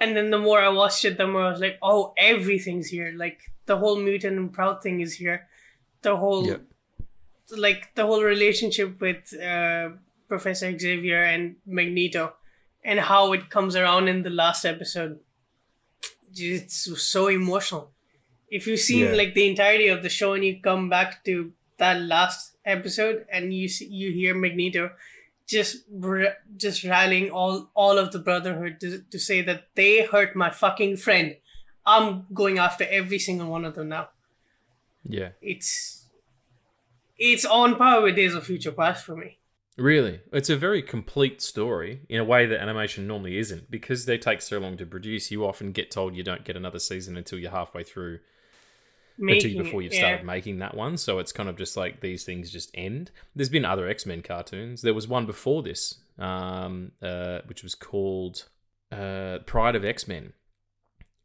And then the more I watched it, the more I was like, oh, everything's here. Like the whole mutant and proud thing is here. The whole Yep. like the whole relationship with uh, Professor Xavier and Magneto, and how it comes around in the last episode. It's so emotional. If you've seen Yeah. like the entirety of the show and you come back to that last episode and you see, you hear Magneto just just rallying all all of the Brotherhood to, to say that they hurt my fucking friend. I'm going after every single one of them now. yeah, It's it's on par with Days of Future Past for me. really. It's a very complete story in a way that animation normally isn't because they take so long to produce. You often get told you don't get another season until you're halfway through Making until before you've yeah. started making that one. So it's kind of just like these things just end. There's been other X Men cartoons. There was one before this, um, uh, which was called uh, Pryde of X Men,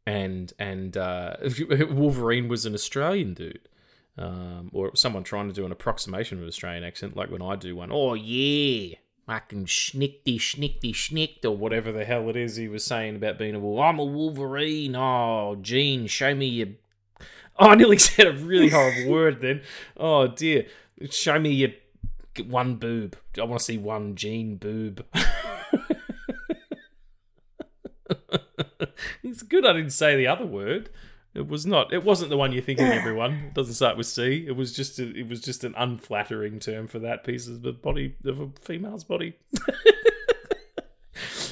and and uh, Wolverine was an Australian dude. Um, or someone trying to do an approximation of an Australian accent, like when I do one. Oh yeah, fucking schnickty schnickty schnicked or whatever the hell it is he was saying about being a wolf. I'm a Wolverine. Oh, Jean, show me your. Oh, I nearly said a really horrible word then. Oh dear, show me your one boob. I want to see one Jean boob. it's good I didn't say the other word. It was not. It wasn't the one you're thinking. Everyone it doesn't start with C. It was just. A, it was just an unflattering term for that piece of the body of a female's body.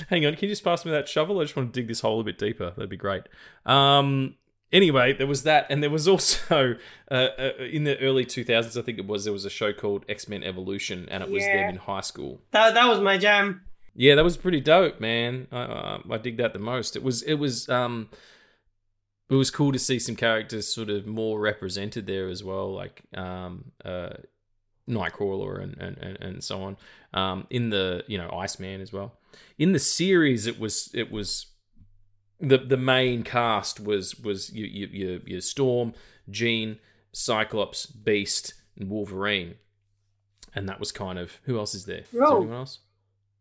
Hang on, can you just pass me that shovel? I just want to dig this hole a bit deeper. That'd be great. Um. Anyway, there was that, and there was also uh, uh, in the early 2000s, I think it was, there was a show called X Men Evolution, and it was them in high school. That that was my jam. Yeah, that was pretty dope, man. I, I, I dig that the most. It was it was um it was cool to see some characters sort of more represented there as well, like um uh Nightcrawler and and, and, and so on. Um in the you know Iceman as well. In the series, it was it was the the main cast was was you you your, your Storm, Jean, Cyclops, Beast, and Wolverine, and that was kind of who else is there Rogue. anyone else?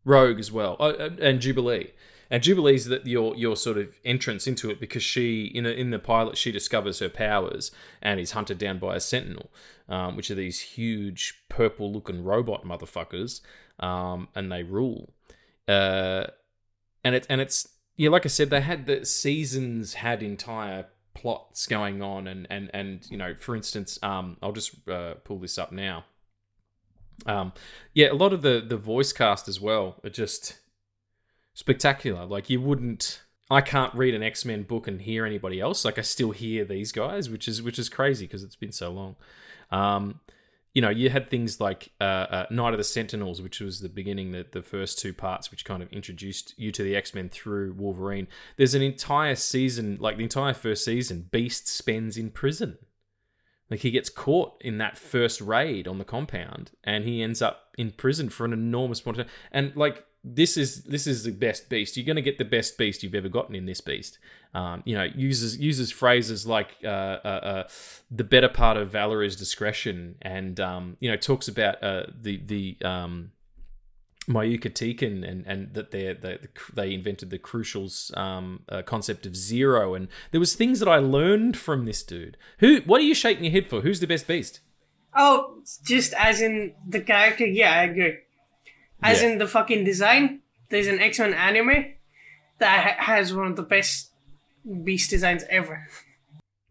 Rogue as well, oh, and- and Jubilee. And Jubilee's that your your sort of entrance into it because she in a, in the pilot she discovers her powers and is hunted down by a Sentinel, um, which are these huge purple looking robot motherfuckers, um, and they rule. Uh, and it and it's yeah, like I said, they had the seasons had entire plots going on, and and and you know, for instance, um, I'll just uh, pull this up now. Um, yeah, a lot of the the voice cast as well are just spectacular. Like you wouldn't. I can't read an X Men book and hear anybody else. Like I still hear these guys, which is which is crazy because it's been so long. Um, you know, you had things like uh, uh, Night of the Sentinels, which was the beginning, the, the first two parts, which kind of introduced you to the X Men through Wolverine. There's an entire season, like the entire first season, Beast spends in prison. Like he gets caught in that first raid on the compound, and he ends up in prison for an enormous amount of time. And like this is this is the best beast. You're going to get the best beast you've ever gotten in this beast. Um, you know, uses uses phrases like uh, uh, uh, the better part of valor is discretion, and um, you know talks about uh, the the um, Mayuka Tekin and and that they they they invented the crucials um, uh, concept of zero, and there was things that I learned from this dude. Who? What are you shaking your head for? Who's the best beast? Oh, just as in the character, yeah, I agree. As Yeah. in the fucking design, there's an X Men anime that ha- has one of the best beast designs ever.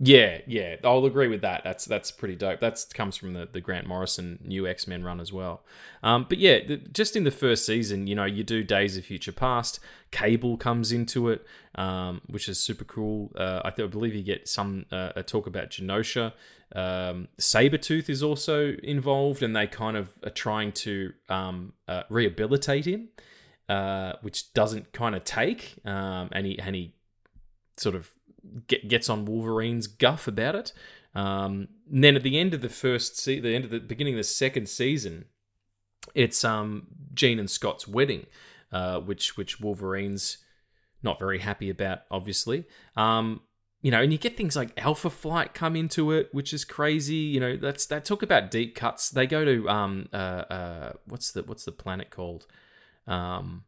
Yeah, yeah, I'll agree with that. That's that's pretty dope. That comes from the, the Grant Morrison new X Men run as well. Um, but yeah, the, just in the first season, you know, you do Days of Future Past. Cable comes into it, um, which is super cool. Uh, I, th- I believe you get some uh, a talk about Genosha. Um, Sabretooth is also involved, and they kind of are trying to um, uh, rehabilitate him, uh, which doesn't kind of take. Um, and he and he sort of get, gets on Wolverine's guff about it. Um, and then at the end of the first, se- the end of the beginning of the second season, it's um Jean and Scott's wedding, uh, which which Wolverine's not very happy about, obviously. Um, you know, and you get things like Alpha Flight come into it, which is crazy. You know, that's that talk about deep cuts. They go to um uh uh what's the what's the planet called? Um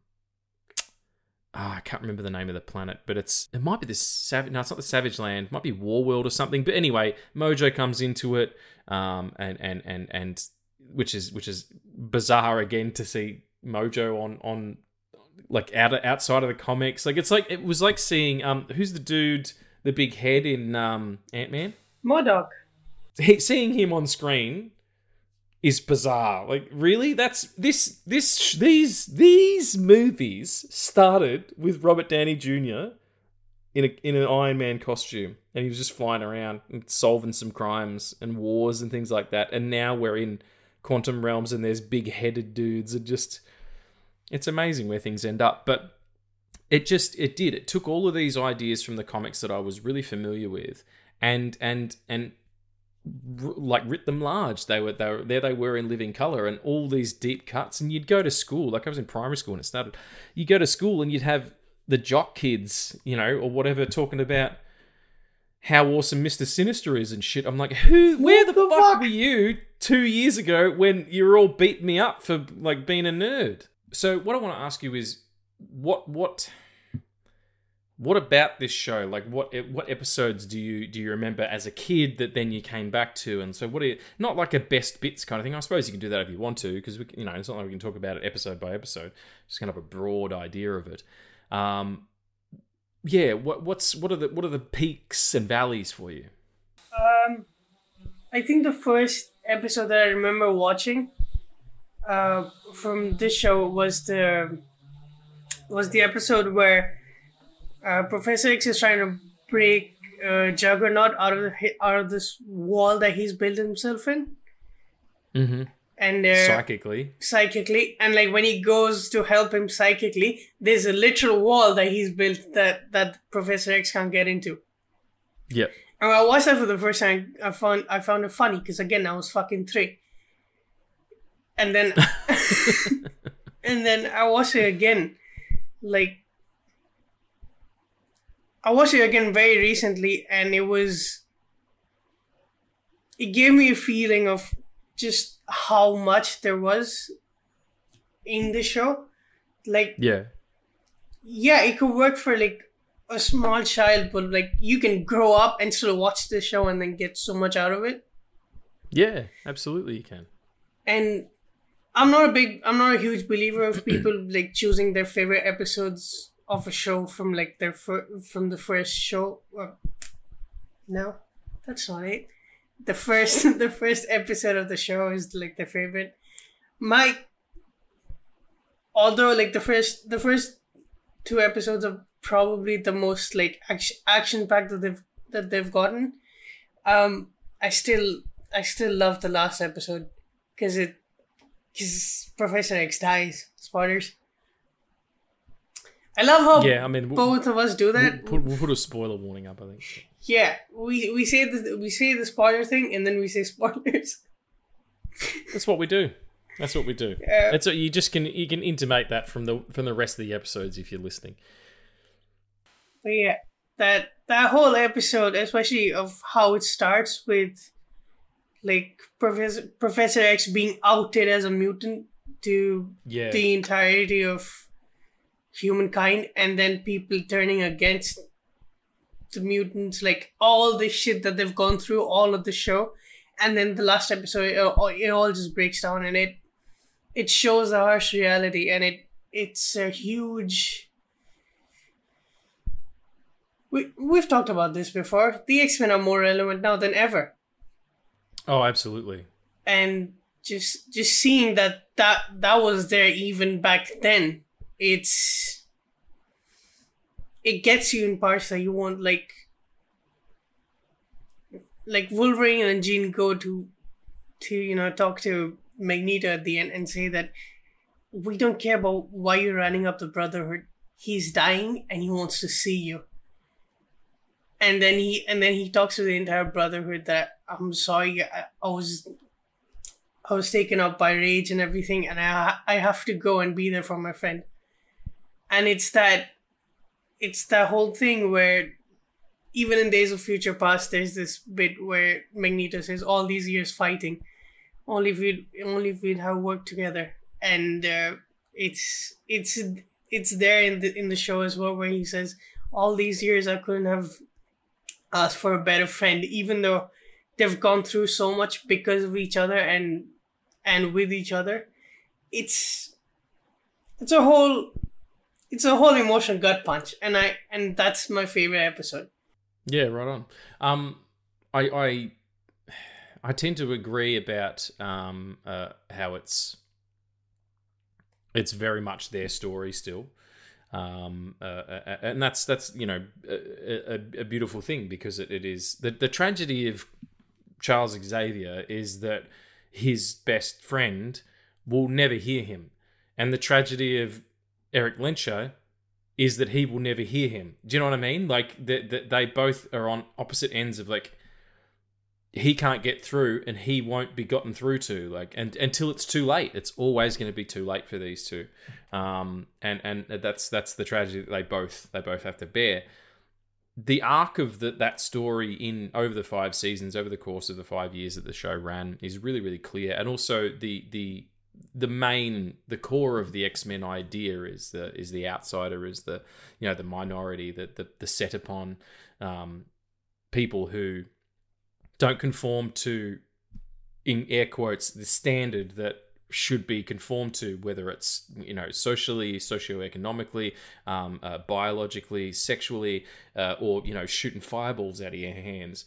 Ah, I can't remember the name of the planet, but it's it might be this savage. No, it's not the Savage Land. It might be Warworld or something. But anyway, Mojo comes into it, um, and and and and which is which is bizarre again to see Mojo on on like out outside of the comics. Like it's like it was like seeing um who's the dude the big head in um Ant Man. MODOK. He, seeing him on screen is bizarre. Like, really? That's this this these these movies started with Robert Downey Jr. in a in an Iron Man costume, and he was just flying around and solving some crimes and wars and things like that. And now we're in quantum realms, and there's big headed dudes, and just it's amazing where things end up. But it just it did. It took all of these ideas from the comics that I was really familiar with, and and and r- like writ them large. They were, they were there. They were in living color, and all these deep cuts. And you'd go to school, like I was in primary school when it started. You go to school and you'd have the jock kids, you know, or whatever, talking about how awesome Mister Sinister is and shit. I'm like, who? Where the, the fuck, fuck? were you two years ago when you were all beating me up for like being a nerd? so what I want to ask you is what what what about this show? Like what what episodes do you do you remember as a kid that then you came back to? And so what are you, not like a best bits kind of thing. I suppose you can do that if you want to because we you know it's not like we can talk about it episode by episode. Just kind of a broad idea of it. Um, yeah, what what's what are the what are the peaks and valleys for you? Um, I think the first episode that I remember watching uh, from this show was the was the episode where uh, Professor X is trying to break uh, Juggernaut out of the, out of this wall that he's built himself in, Mm-hmm. and uh, Psychically, psychically, and like when he goes to help him psychically, there's a literal wall that he's built that that Professor X can't get into. Yeah. And when I watched that for the first time, I found I found it funny because again I was fucking three, and then and then I watched it again, like I watched it again very recently, and it was it gave me a feeling of just how much there was in the show, like Yeah. yeah, it could work for like a small child, but like you can grow up and still watch the show and then get so much out of it. Yeah, absolutely you can. And I'm not a big, I'm not a huge believer of people like choosing their favorite episodes of a show from like their fir- from the first show. Well, no, that's not it. The first, the first episode of the show is like their favorite. My, although like the first, the first two episodes are probably the most like action action packed that they've that they've gotten. Um, I still I still love the last episode because it because Professor X dies. Spoilers. I love how Yeah, I mean, we'll, both of us do we'll that. put, we'll put a spoiler warning up. I think. Yeah, we we say the we say the spoiler thing and then we say spoilers. That's what we do. That's what we do. Yeah. That's what you just can you can intimate that from the from the rest of the episodes if you're listening. But yeah, that that whole episode, especially of how it starts with like Professor Professor X being outed as a mutant to Yeah. the entirety of humankind, and then people turning against the mutants, like all the shit that they've gone through, all of the show, and then the last episode, it all, it all just breaks down, and it it shows the harsh reality, and it it's a huge. We we've talked about this before. The X Men are more relevant now than ever Oh, absolutely. and just just seeing that that that was there even back then it's it gets you in parts that you want like like wolverine and jean go to to you know talk to magneto at the end and say that we don't care about why you're running up the brotherhood he's dying and he wants to see you and then he and then he talks to the entire brotherhood that i'm sorry i, I was I was taken up by rage and everything, and I I have to go and be there for my friend. And it's that, it's that whole thing where, even in Days of Future Past, there's this bit where Magneto says, "All these years fighting, only if we only if we'd have worked together." And uh, it's it's it's there in the in the show as well, where he says, "All these years I couldn't have asked for a better friend, even though." They've gone through so much because of each other and and with each other it's it's a whole it's a whole emotional gut punch and i and that's my favorite episode Yeah, right on. Um, I I I tend to agree about um uh how it's it's very much their story still. Um, uh, uh, and that's that's you know a, a, a beautiful thing because it, it is the the tragedy of Charles Xavier is that his best friend will never hear him, and the tragedy of Erik Lehnsherr is that he will never hear him. Do you know what I mean? Like that that they both are on opposite ends of like he can't get through and he won't be gotten through to like and until it's too late. It's always going to be too late for these two. Um and and that's that's the tragedy that they both they both have to bear. The arc of the, that story in over the five seasons over the course of the five years that the show ran is really really clear. And also the the the main the core of the X-Men idea is the is the outsider is the you know the minority that the, the set upon um, people who don't conform to in air quotes the standard that should be conformed to whether it's you know socially socioeconomically um, uh, biologically sexually uh, or you know shooting fireballs out of your hands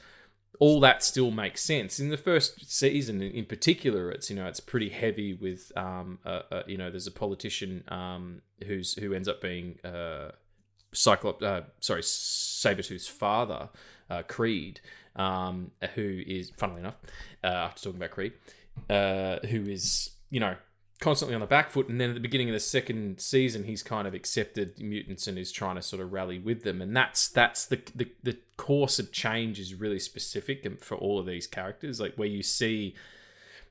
all that still makes sense. In the first season, in particular, it's you know it's pretty heavy with um uh, uh, you know there's a politician um who's who ends up being uh Cyclops uh, sorry Sabretooth's father uh, Creed um who is funnily enough uh, after talking about Creed uh who is you know constantly on the back foot. And then at the beginning of the second season he's kind of accepted mutants and is trying to sort of rally with them. And that's that's the the, the course of change is really specific for all of these characters. Like where you see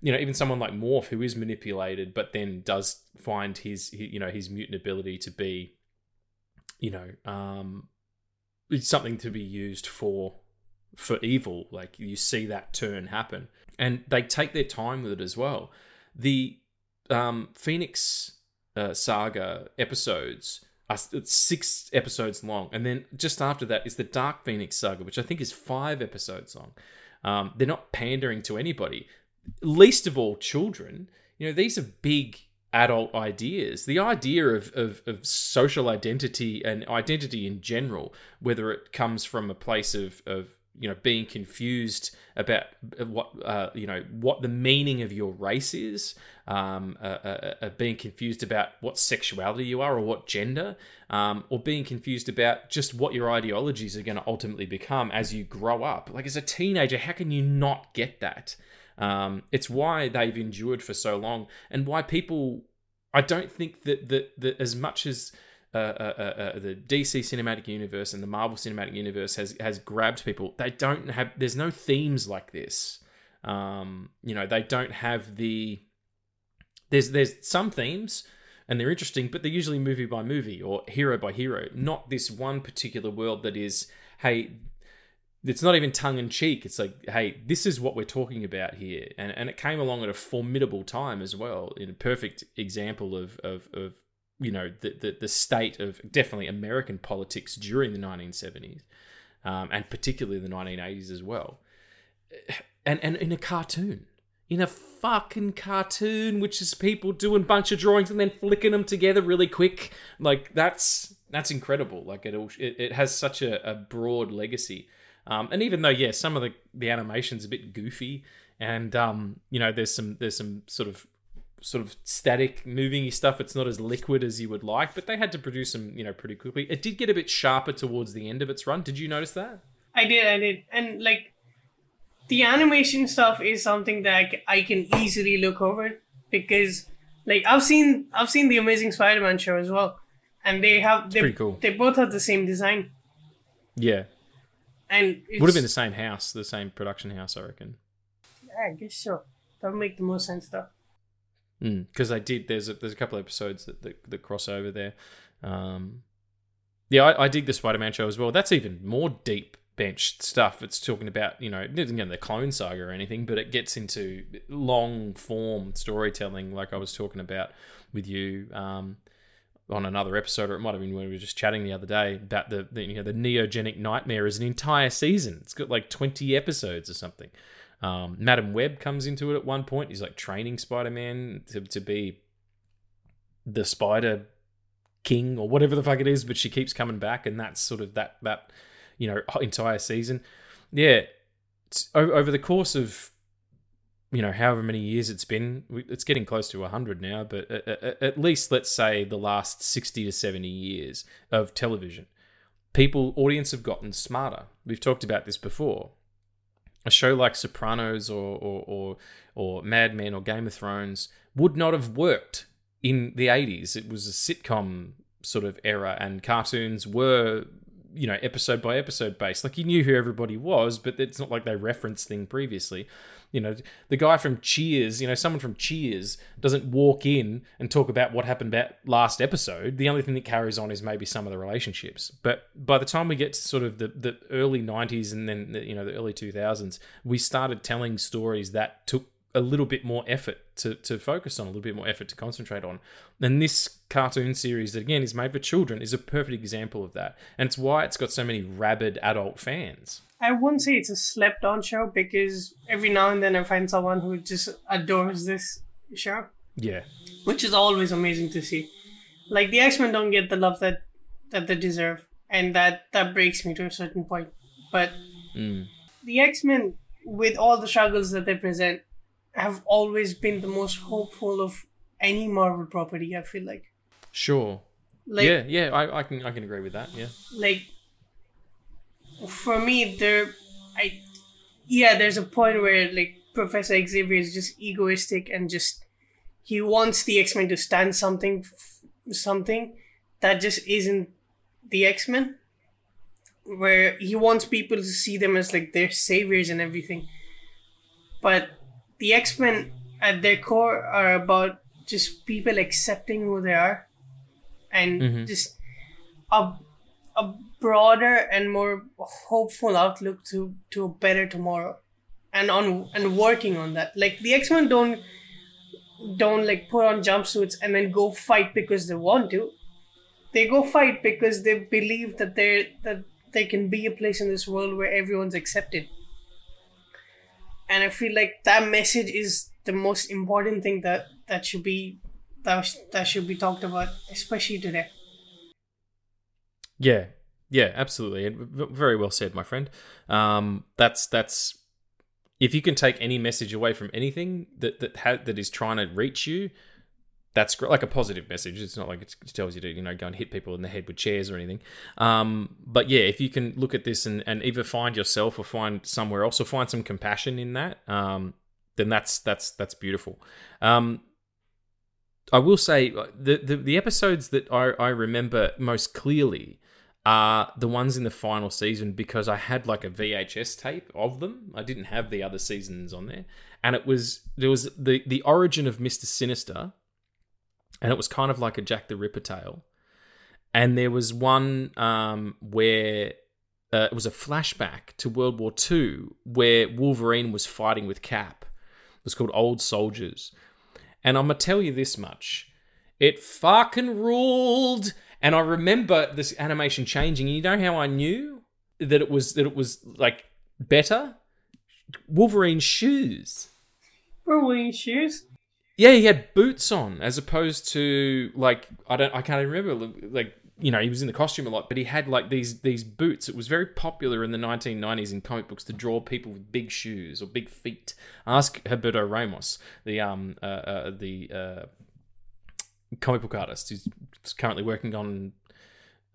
you know even someone like morph who is manipulated but then does find his you know his mutant ability to be you know um something to be used for for evil like you see that turn happen and they take their time with it as well the um, Phoenix uh, Saga episodes are six episodes long, and then just after that is the Dark Phoenix Saga, which I think is five episodes long. Um, they're not pandering to anybody, least of all children. You know, these are big adult ideas. The idea of, of, of social identity and identity in general, whether it comes from a place of, of you know being confused about what uh, you know what the meaning of your race is um, uh, uh, uh, being confused about what sexuality you are or what gender um, or being confused about just what your ideologies are going to ultimately become as you grow up. Like as a teenager how can you not get that? Um, it's why they've endured for so long and why people i don't think that that, that as much as uh, uh, uh, the DC cinematic universe and the Marvel cinematic universe has has grabbed people. They don't have. There's no themes like this. Um, you know, they don't have the. There's there's some themes and they're interesting, but they're usually movie by movie or hero by hero. Not this one particular world that is, hey, it's not even tongue in cheek. It's like, hey, this is what we're talking about here, and and it came along at a formidable time as well. In a perfect example of of of you know the, the, the state of definitely American politics during the 1970s, um, and particularly the 1980s as well, and and in a cartoon, in a fucking cartoon, which is people doing a bunch of drawings and then flicking them together really quick, like that's that's incredible. Like it all, it, it has such a, a broad legacy, um, and even though yeah, some of the the animation's a bit goofy, and um, you know there's some there's some sort of sort of static moving stuff. It's not as liquid as you would like, but they had to produce them, you know, pretty quickly. It did get a bit sharper towards the end of its run. Did you notice that? I did, I did. And like the animation stuff is something that I can easily look over because like I've seen I've seen the Amazing Spider-Man show as well. And they have they, pretty cool. they both have the same design. Yeah. And would have been the same house, the same production house, I reckon. Yeah, I guess so. That would make the most sense though because mm, did. There's a, there's a couple episodes that that, that cross over there. Um, yeah, I, I dig the Spider-Man show as well. That's even more deep bench stuff. It's talking about you know, you know the Clone Saga or anything, but it gets into long form storytelling, like I was talking about with you. Um, on another episode, or it might have been when we were just chatting the other day about the, the you know the neogenic nightmare is an entire season. It's got like twenty episodes or something. Um, Madame Web comes into it at one point. He's like training Spider Man to, to be the Spider King or whatever the fuck it is, but she keeps coming back, and that's sort of that that you know entire season. Yeah, over the course of you know however many years it's been, it's getting close to hundred now, but at least let's say the last sixty to seventy years of television, people audience have gotten smarter. We've talked about this before a show like Sopranos or or or, or Mad Men or Game of Thrones would not have worked in the 80s. It was a sitcom sort of era, and cartoons were you know episode by episode based. Like you knew who everybody was, but it's not like they referenced thing previously you know, the guy from Cheers, you know, someone from Cheers doesn't walk in and talk about what happened about last episode. The only thing that carries on is maybe some of the relationships. But by the time we get to sort of the, the early 90s and then, the, you know, the early 2000s, we started telling stories that took a little bit more effort to, to focus on, a little bit more effort to concentrate on. And this cartoon series that again is made for children is a perfect example of that. And it's why it's got so many rabid adult fans. I wouldn't say it's a slept on show because every now and then I find someone who just adores this show, Yeah. which is always amazing to see. Like the X Men don't get the love that that they deserve, and that that breaks me to a certain point. But Mm. the X Men, with all the struggles that they present, have always been the most hopeful of any Marvel property. I feel like, Sure. like, yeah, yeah, I, I can I can agree with that. Yeah. like for me, there, I, yeah, there's a point where like Professor Xavier is just egoistic and just he wants the X Men to stand something, something that just isn't the X Men. Where he wants people to see them as like their saviors and everything, but the X Men at their core are about just people accepting who they are, and Mhm. just a a broader and more hopeful outlook to to a better tomorrow, and on and working on that. Like the X Men don't don't like put on jumpsuits and then go fight because they want to. They go fight because they believe that they that there can be a place in this world where everyone's accepted. And I feel like that message is the most important thing that that should be that, that should be talked about, especially today. Yeah, yeah, absolutely, and very well said, my friend. Um, that's that's if you can take any message away from anything that that ha- that is trying to reach you, that's. Like a positive message. It's not like it tells you to you know go and hit people in the head with chairs or anything. Um, but yeah, if you can look at this and and either find yourself or find somewhere else or find some compassion in that, um, then that's that's that's beautiful. Um, I will say uh, the, the the episodes that I, I remember most clearly are the ones in the final season because I had like a VHS tape of them. I didn't have the other seasons on there, and it was there was the the origin of Mister Sinister, and it was kind of like a Jack the Ripper tale, and there was one um, where. Uh, it was a flashback to World War II where Wolverine was fighting with Cap. It was called Old Soldiers. And I'm gonna tell you this much: it fucking ruled. And I remember this animation changing. You know how I knew that it was that it was like better? Wolverine's shoes. We're shoes. Yeah, he had boots on as opposed to like I don't I can't even remember like you know he was in the costume a lot, but he had like these these boots. It was very popular in the 1990s in comic books to draw people with big shoes or big feet. Ask Humberto Ramos, the um uh, uh the uh comic book artist who's currently working on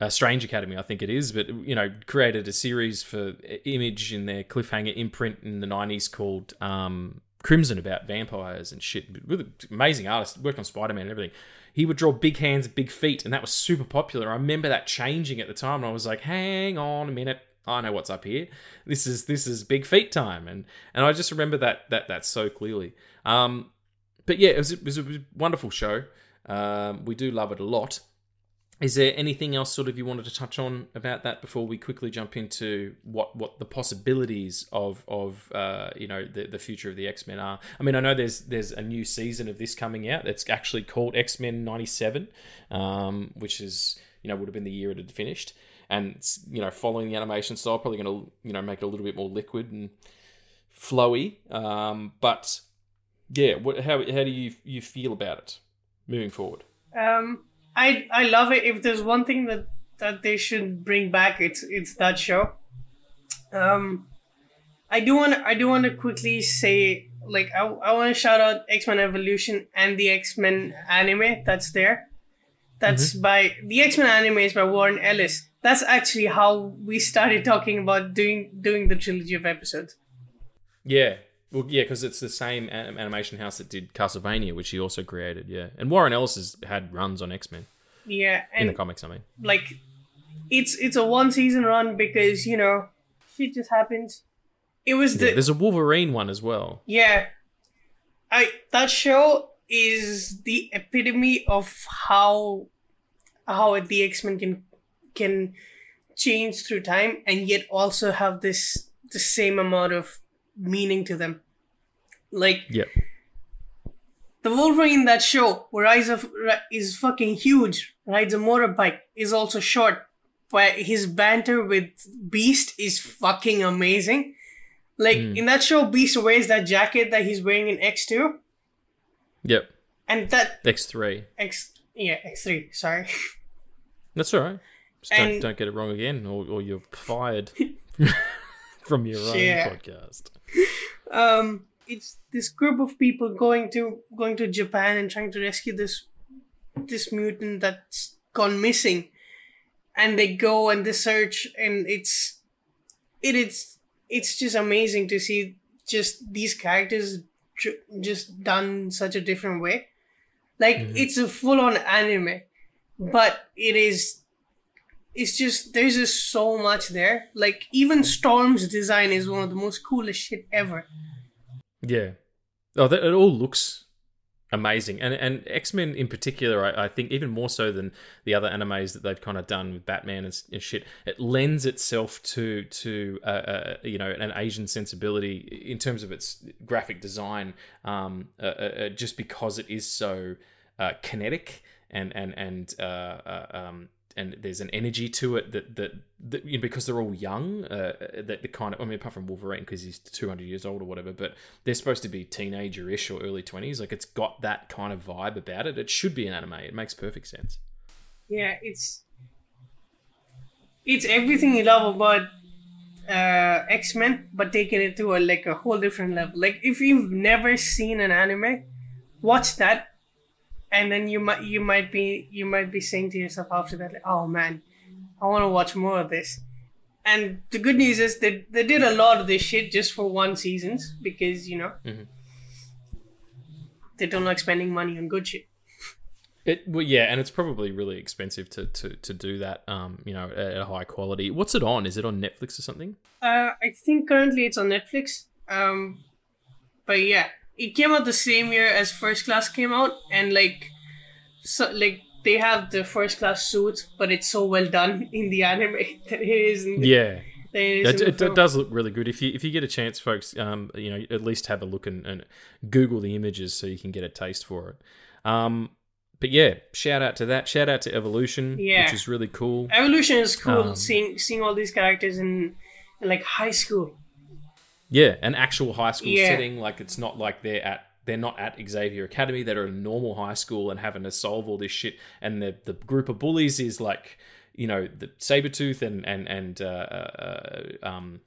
uh, Strange Academy, I think it is, but you know, created a series for Image in their cliffhanger imprint in the '90s called um, Crimson about vampires and shit. With amazing artist, worked on Spider Man and everything. He would draw big hands, big feet, and that was super popular. I remember that changing at the time, and I was like, "Hang on a minute, I know what's up here. This is this is big feet time," and and I just remember that that that so clearly. Um, but yeah, it was, it was a wonderful show. Um, we do love it a lot. Is there anything else sort of you wanted to touch on about that before we quickly jump into what, what the possibilities of of uh, you know the, the future of the X Men are? I mean, I know there's there's a new season of this coming out that's actually called X Men '97, um, which is you know would have been the year it had finished, and it's, you know following the animation style, probably going to you know make it a little bit more liquid and flowy. Um, but yeah, what, how how do you you feel about it moving forward? Um, I I love it. If there's one thing that that they should bring back, it's it's that show. Um, I do want I do want to quickly say like I, I want to shout out X Men Evolution and the X Men anime that's there. That's by the X Men anime is by Warren Ellis. That's actually how we started talking about doing doing the trilogy of episodes. Yeah. Well, yeah, because it's the same anim- animation house that did Castlevania, which he also created. Yeah, and Warren Ellis has had runs on X Men Yeah, in the comics. I mean, like it's it's a one season run because you know shit just happens. It was the yeah, there's a Wolverine one as well. Yeah. I that show is the epitome of how how the X-Men can can change through time and yet also have this the same amount of meaning to them. Like Yep. the Wolverine in that show, where rides of, is fucking huge, rides a motorbike, is also short, but his banter with Beast is fucking amazing. Like hmm. in that show, Beast wears that jacket that he's wearing in X two, Yep. and that X three. X yeah X three. Sorry. That's all right. Don't, don't get it wrong again, or, or you're fired from your own Yeah. podcast. Um it's this group of people going to going to Japan and trying to rescue this this mutant that's gone missing. And they go and they search and it's it is it's just amazing to see just these characters ju- just done such a different way. Like it's a full-on anime but it is it's just there's just so much there. Like even storm's design is one of the most coolest shit ever. Yeah. Oh, that, it all looks amazing, and and X Men in particular, I, I think even more so than the other animes that they've kind of done with Batman and, and shit, it lends itself to to uh, uh, you know an Asian sensibility in terms of its graphic design, um, uh, uh, uh, just because it is so uh, kinetic and and and um, and there's an energy to it that that, that you know, because they're all young, uh, that the kind of I mean, apart from Wolverine because he's 200 years old or whatever, but they're supposed to be teenager-ish or early 20s. Like it's got that kind of vibe about it. It should be an anime. It makes perfect sense. yeah it's it's everything you love about uh x-men but taking it to a like a whole different level like if you've never seen an anime watch that and then you might you might be you might be saying to yourself after that like, oh man i want to watch more of this and the good news is that they did a lot of this shit just for one seasons because you know Mhm. they don't like spending money on good shit It well, yeah, and it's probably really expensive to to, to do that. Um, you know, at a high quality. What's it on? Is it on Netflix or something? Uh, I think currently it's on Netflix. Um, but yeah, it came out the same year as First Class came out, and like, so like they have the First Class suit, but it's so well done in the anime that it is. In the, Yeah. that it is It, in it, film. it does look really good. If you if you get a chance, folks, um, you know, at least have a look and, and Google the images so you can get a taste for it. Um, but yeah, shout out to that. Shout out to Evolution, Yeah. which is really cool. Evolution is cool. Um, seeing seeing all these characters in, in like high school. Yeah, an actual high school Yeah. setting. Like it's not like they're at they're not at Xavier Academy. They're at a normal high school and having to solve all this shit. And the the group of bullies is like, you know, the Sabretooth and and and uh, uh, um,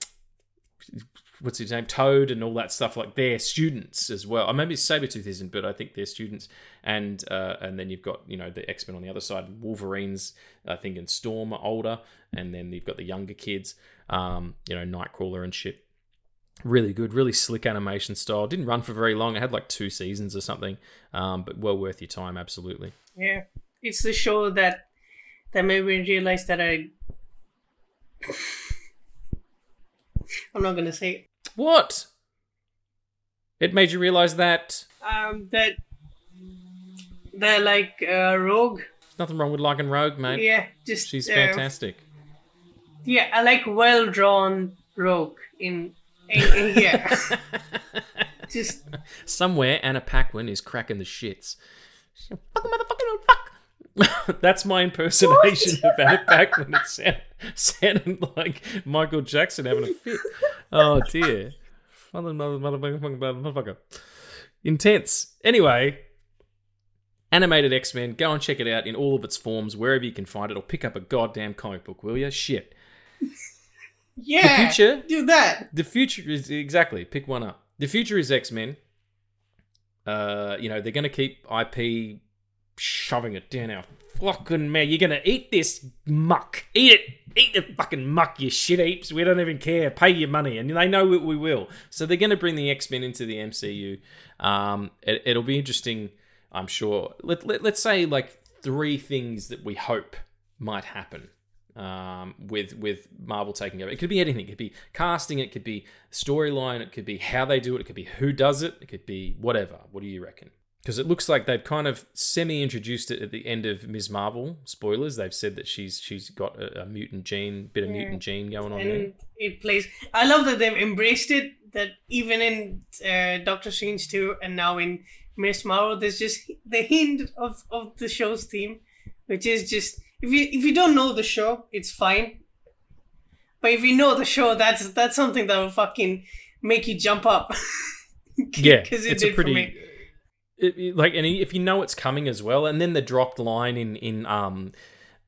what's his name, Toad, and all that stuff. Like they're students as well. Or maybe Sabretooth isn't, but I think they're students. And uh, and then you've got you know the X Men on the other side. Wolverines, I think, and Storm are older, and then you've got the younger kids. Um, you know, Nightcrawler and shit really good, really slick animation style. Didn't run for very long. It had like two seasons or something, um, but well worth your time, absolutely. Yeah, it's the show that that made me realize that I. I'm not gonna say it. What? It made you realize that um that they're like uh rogue nothing wrong with liking Rogue, mate. yeah just She's uh, fantastic. yeah i like well drawn rogue in, in, in yeah just Somewhere Anna Paquin is cracking the shits. Fucking motherfucking old fuck. That's my impersonation of Anna Paquin. It sound, sounded like Michael Jackson having a fit. Oh dear. Mother, mother, mother, mother, mother, motherfucker. Intense. Anyway, animated X Men. Go and check it out in all of its forms, wherever you can find it, or pick up a goddamn comic book, will you? Shit. Yeah The future? do that The future is exactly pick one up. The future is X Men. Uh, you know they're going to keep IP shoving it down our fucking man. You're going to eat this muck. Eat it. Eat the fucking muck, you shit heaps. We don't even care. Pay your money, and they know we will. So they're going to bring the X Men into the MCU. Um, it, it'll be interesting. I'm sure. Let, let let's say like three things that we hope might happen um, with with Marvel taking over. It could be anything. It could be casting. It could be storyline. It could be how they do it. It could be who does it. It could be whatever. What do you reckon? because it looks like they've kind of semi introduced it at the end of Ms. Marvel. Spoilers. They've said that she's she's got a, a mutant gene, bit of Yeah. mutant gene going on and there. it plays. I love that they've embraced it. That even in uh, Doctor Strange two, and now in Ms. Marvel, there's just the hint of, of the show's theme, which is just if you if you don't know the show, it's fine. But if you know the show, that's that's something that will fucking make you jump up. Yeah, because it it's did a for pretty. me. It, it- like, and if you know it's coming as well, and then the dropped line in in um,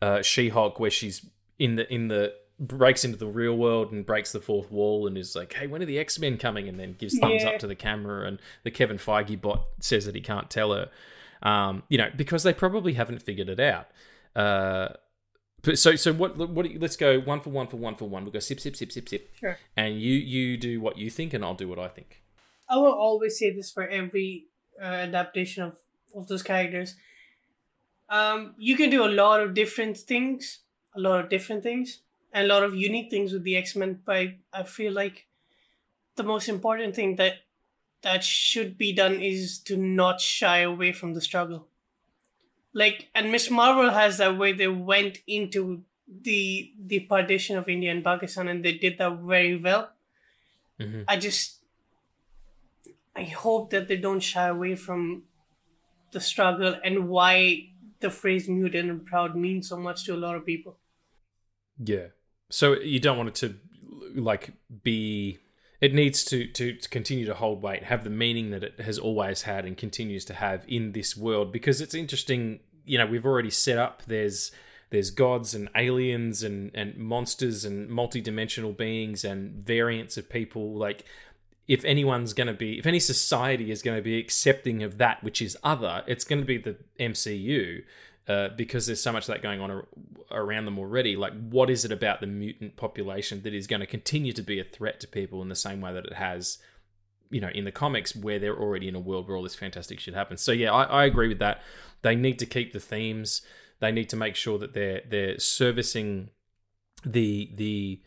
uh, She-Hulk where she's in the in the breaks into the real world and breaks the fourth wall and is like, "Hey, when are the X Men coming?" and then gives thumbs Yeah. up to the camera, and the Kevin Feige bot says that he can't tell her, um, you know, because they probably haven't figured it out. Uh, but so so what what let's go one for one for one for one. We'll go sip sip sip sip sip, Sure. and you you do what you think, and I'll do what I think. I will always say this for every uh, adaptation of, of those characters. Um, you can do a lot of different things, a lot of different things, and a lot of unique things with the X Men. But I, I feel like the most important thing that that should be done is to not shy away from the struggle. Like, and Ms. Marvel has that way they went into the the partition of India and Pakistan, and they did that very well. Mhm. I just I hope that they don't shy away from the struggle and why the phrase mutant and proud means so much to a lot of people. Yeah. So you don't want it to like be it needs to, to to continue to hold weight, have the meaning that it has always had and continues to have in this world because it's interesting, you know, we've already set up there's there's gods and aliens and and monsters and multi-dimensional beings and variants of people like if anyone's going to be if any society is going to be accepting of that which is other it's going to be the MCU uh, because there's so much of that going on ar- around them already. Like, what is it about the mutant population that is going to continue to be a threat to people in the same way that it has, you know, in the comics where they're already in a world where all this fantastic shit happens? So yeah, I, I agree with that. They need to keep the themes. They need to make sure that they're they're servicing the the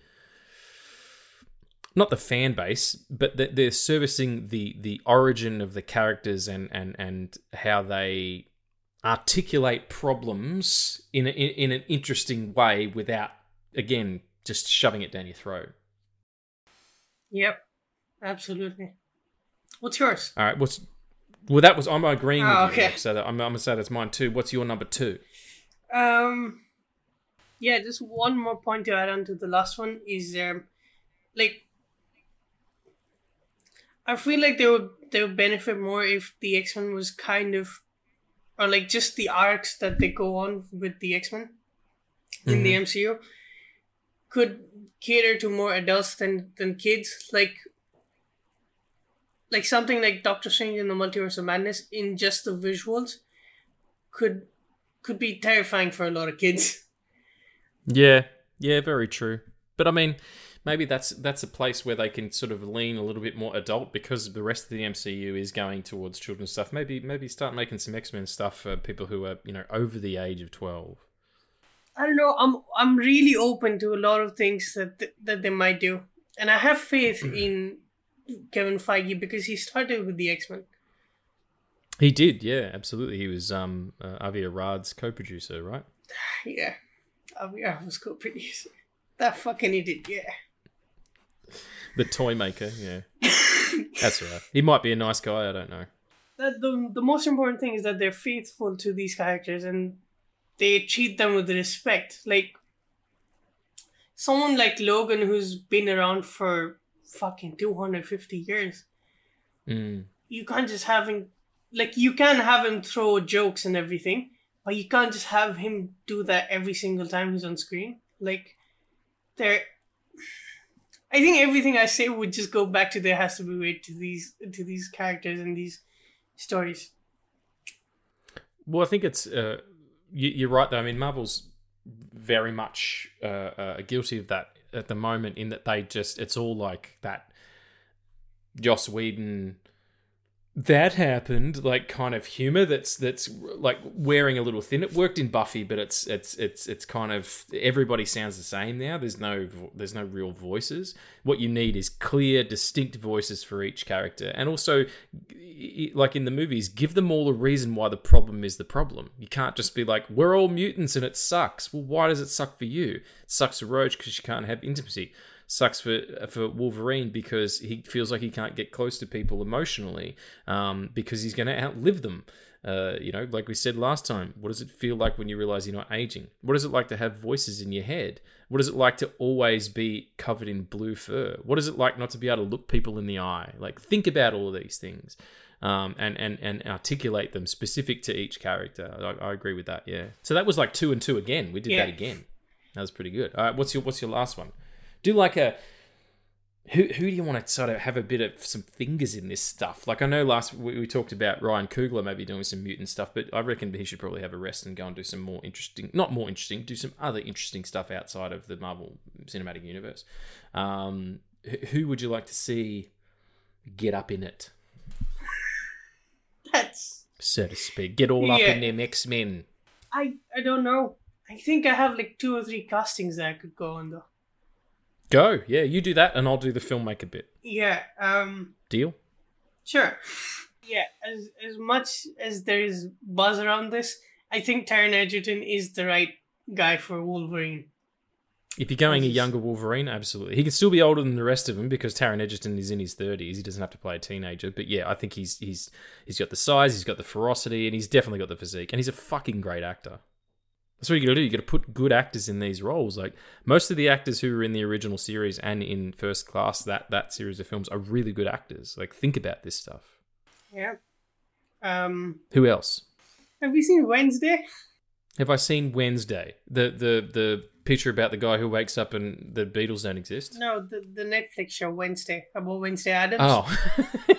not the fan base, but that they're servicing the the origin of the characters and and and how they articulate problems in, a, in in an interesting way without again just shoving it down your throat. Yep, absolutely. What's yours? All right, what's well that was I'm agreeing Oh, with you. okay. So that, I'm, I'm gonna say that's mine too. What's your number two? Um, yeah, just one more point to add on to the last one is um, like I feel like they would they would benefit more if the X Men was kind of, or like just the arcs that they go on with the X Men in the MCU could cater to more adults than than kids. Like like something like Doctor Strange in the Multiverse of Madness in just the visuals could could be terrifying for a lot of kids. Yeah, yeah, very true. But I mean, maybe that's that's a place where they can sort of lean a little bit more adult because the rest of the MCU is going towards children's stuff. Maybe maybe start making some X Men stuff for people who are you know over the age of twelve. I don't know. I'm I'm really open to a lot of things that th- that they might do, and I have faith in Kevin Feige because he started with the X Men. He did, yeah, absolutely. He was um uh, Avi Arad's co-producer, right? Yeah, oh, yeah, I was co-producer. That fucking idiot. Yeah. The toy maker, yeah. That's right. He might be a nice guy. I don't know. That the the most important thing is that they're faithful to these characters and they treat them with respect. Like someone like Logan, who's been around for fucking two hundred fifty years. Mm. you can't just have him like you can have him throw jokes and everything but you can't just have him do that every single time he's on screen like there i think everything i say would just go back to there has to be weight to these to these characters and these stories Well, I think it's uh, you, you're right though. I mean, Marvel's very much uh, uh, guilty of that at the moment in that they just it's all like that Joss Whedon that happened like kind of humor that's that's like wearing a little thin. It worked in buffy but it's it's it's it's kind of everybody sounds the same now. There's no there's no real voices. What you need is clear distinct voices for each character. And also like in the movies give them all a reason why the problem is the problem. You can't just be like we're all mutants and it sucks. Well why does it suck for you? It sucks for Rogue because she can't have intimacy sucks for for Wolverine because he feels like he can't get close to people emotionally um, because he's going to outlive them. Uh, you know, like we said last time, what does it feel like when you realize you're not aging? What is it like to have voices in your head? What is it like to always be covered in blue fur? What is it like not to be able to look people in the eye? Like, think about all of these things. Um, and, and, and articulate them specific to each character. I, I agree with that. Yeah. So that was like two and two again. We did Yeah. that again. That was pretty good. All right. What's your What's your last one? Do like a who who do you want to sort of have a bit of some fingers in this stuff? Like I know last we, we talked about Ryan Coogler maybe doing some mutant stuff, but I reckon he should probably have a rest and go and do some more interesting, not more interesting, do some other interesting stuff outside of the Marvel Cinematic Universe. Um, who would you like to see get up in it, That's so to speak? Get all up in them X Men. I I don't know. I think I have like two or three castings that I could go on though. Go, yeah, you do that, and I'll do the filmmaker bit. Yeah. Um. Deal? Sure. Yeah. As as much as there is buzz around this, I think Taron Egerton is the right guy for Wolverine. If you're going a younger Wolverine, absolutely. He can still be older than the rest of them because Taron Egerton is in his 30s. He doesn't have to play a teenager. But yeah, I think he's he's he's got the size, he's got the ferocity, and he's definitely got the physique. And he's a fucking great actor. That's what you got to do. You got to put good actors in these roles. Like most of the actors who were in the original series and in First Class, that that series of films are really good actors. Like think about this stuff. Yeah. Um. Who else? Have you seen Wednesday? Have I seen Wednesday? The the the picture about the guy who wakes up and the Beatles don't exist? No, the the Netflix show Wednesday about Wednesday Addams. Oh.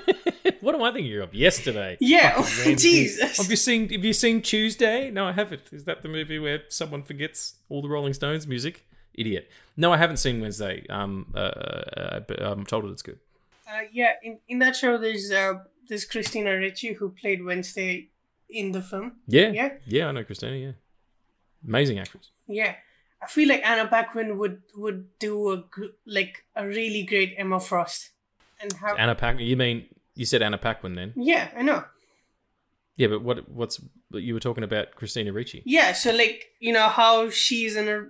what am I thinking of? Yesterday. Yeah, Jesus. Have you seen have you seen Tuesday? No, I haven't. Is that the movie where someone forgets all the Rolling Stones music? Idiot. No, I haven't seen Wednesday. Um uh, uh but I'm told that it's good. Uh, yeah, in, in that show, there's uh, there's Christina Ricci who played Wednesday in the film. Yeah. Yeah. Yeah, I know Christina, yeah. Amazing actress. Yeah, I feel like Anna Paquin would would do a like a really great Emma Frost, and have Anna Paquin you mean you said Anna Paquin then? yeah, I know. Yeah, but what what's you were talking about Christina Ricci? Yeah, so like you know how she's in a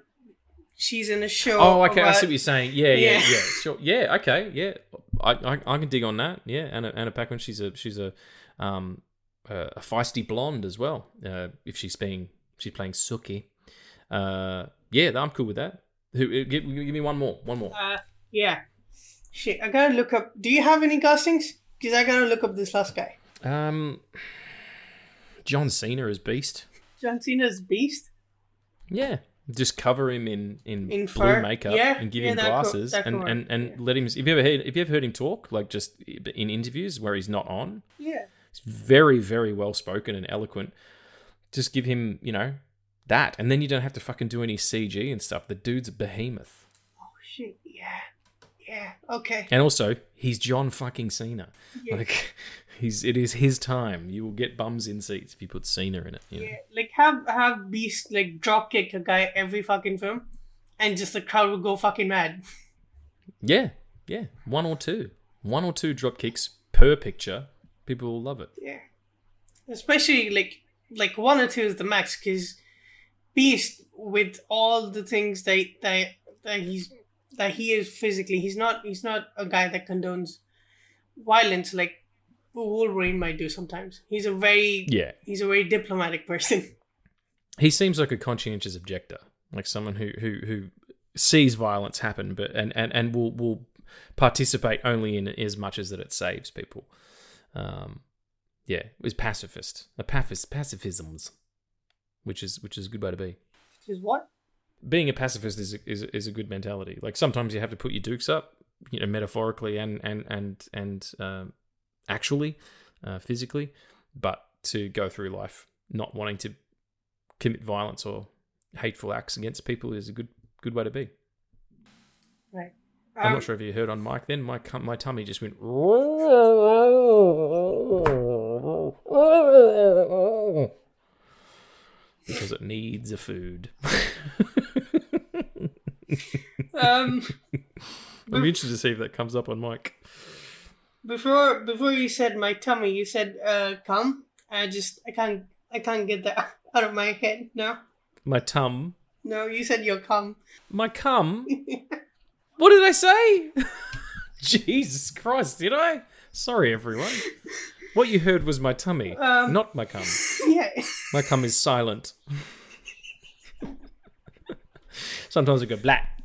she's in a show. Oh, okay. I see what you're saying. Yeah, yeah, Yeah. yeah. Sure. Yeah. Okay. Yeah. I, I, I can dig on that. Yeah. Anna, Anna Paquin. She's a she's a um a a feisty blonde as well. Uh, if she's being she's playing Sookie. Uh, yeah, I'm cool with that. Who? uh, Give, give me one more. One more. Uh, yeah. Shit, I gotta look up. Do you have any castings? Because I gotta look up this last guy. Um, John Cena is Beast. John Cena's Beast. Yeah. Just cover him in, in, In blue fur? makeup Yeah, and give yeah, him glasses could and, and, and yeah. let him. If you ever heard? if you ever heard him talk? Like just in interviews where he's not on. Yeah. He's very, very well spoken and eloquent. Just give him, you know, that, and then you don't have to fucking do any CG and stuff. The dude's a behemoth, Oh shit. Yeah. Yeah. Okay. and also he's John fucking Cena. Yeah. Like, he's it is his time. You will get bums in seats if you put Cena in it. You know? Yeah, like have have Beast like drop kick a guy every fucking film, and just the crowd would go fucking mad. yeah, yeah. One or two, one or two drop kicks per picture. People will love it. Yeah, especially like like one or two is the max because Beast with all the things that that that he's that he is physically, he's not he's not a guy that condones violence like Wolverine might do sometimes. He's a very Yeah, he's a very diplomatic person. he seems like a conscientious objector, like someone who who who sees violence happen, but and and and will will participate only in as much as that it saves people. Um, yeah, is pacifist, a pacifist, pacifisms, which is which is a good way to be. Is what? Being a pacifist is a, is is a good mentality. Like sometimes you have to put your dukes up, you know, metaphorically and and and and um, actually, uh, physically, but to go through life not wanting to commit violence or hateful acts against people is a good good way to be. Right. I'm Um, not sure if you heard on mic. Then my my tummy just went because it needs a food. Um, I'm interested to see if that comes up on mic. before before you said my tummy, you said uh, come. I just I can't I can't get that out of my head. No, My tum, no, you said your cum. my cum. What did I say? Jesus Christ, did I? Sorry, everyone. What you heard was my tummy, Um, not my cum. yeah. My cum is silent. Sometimes I go black.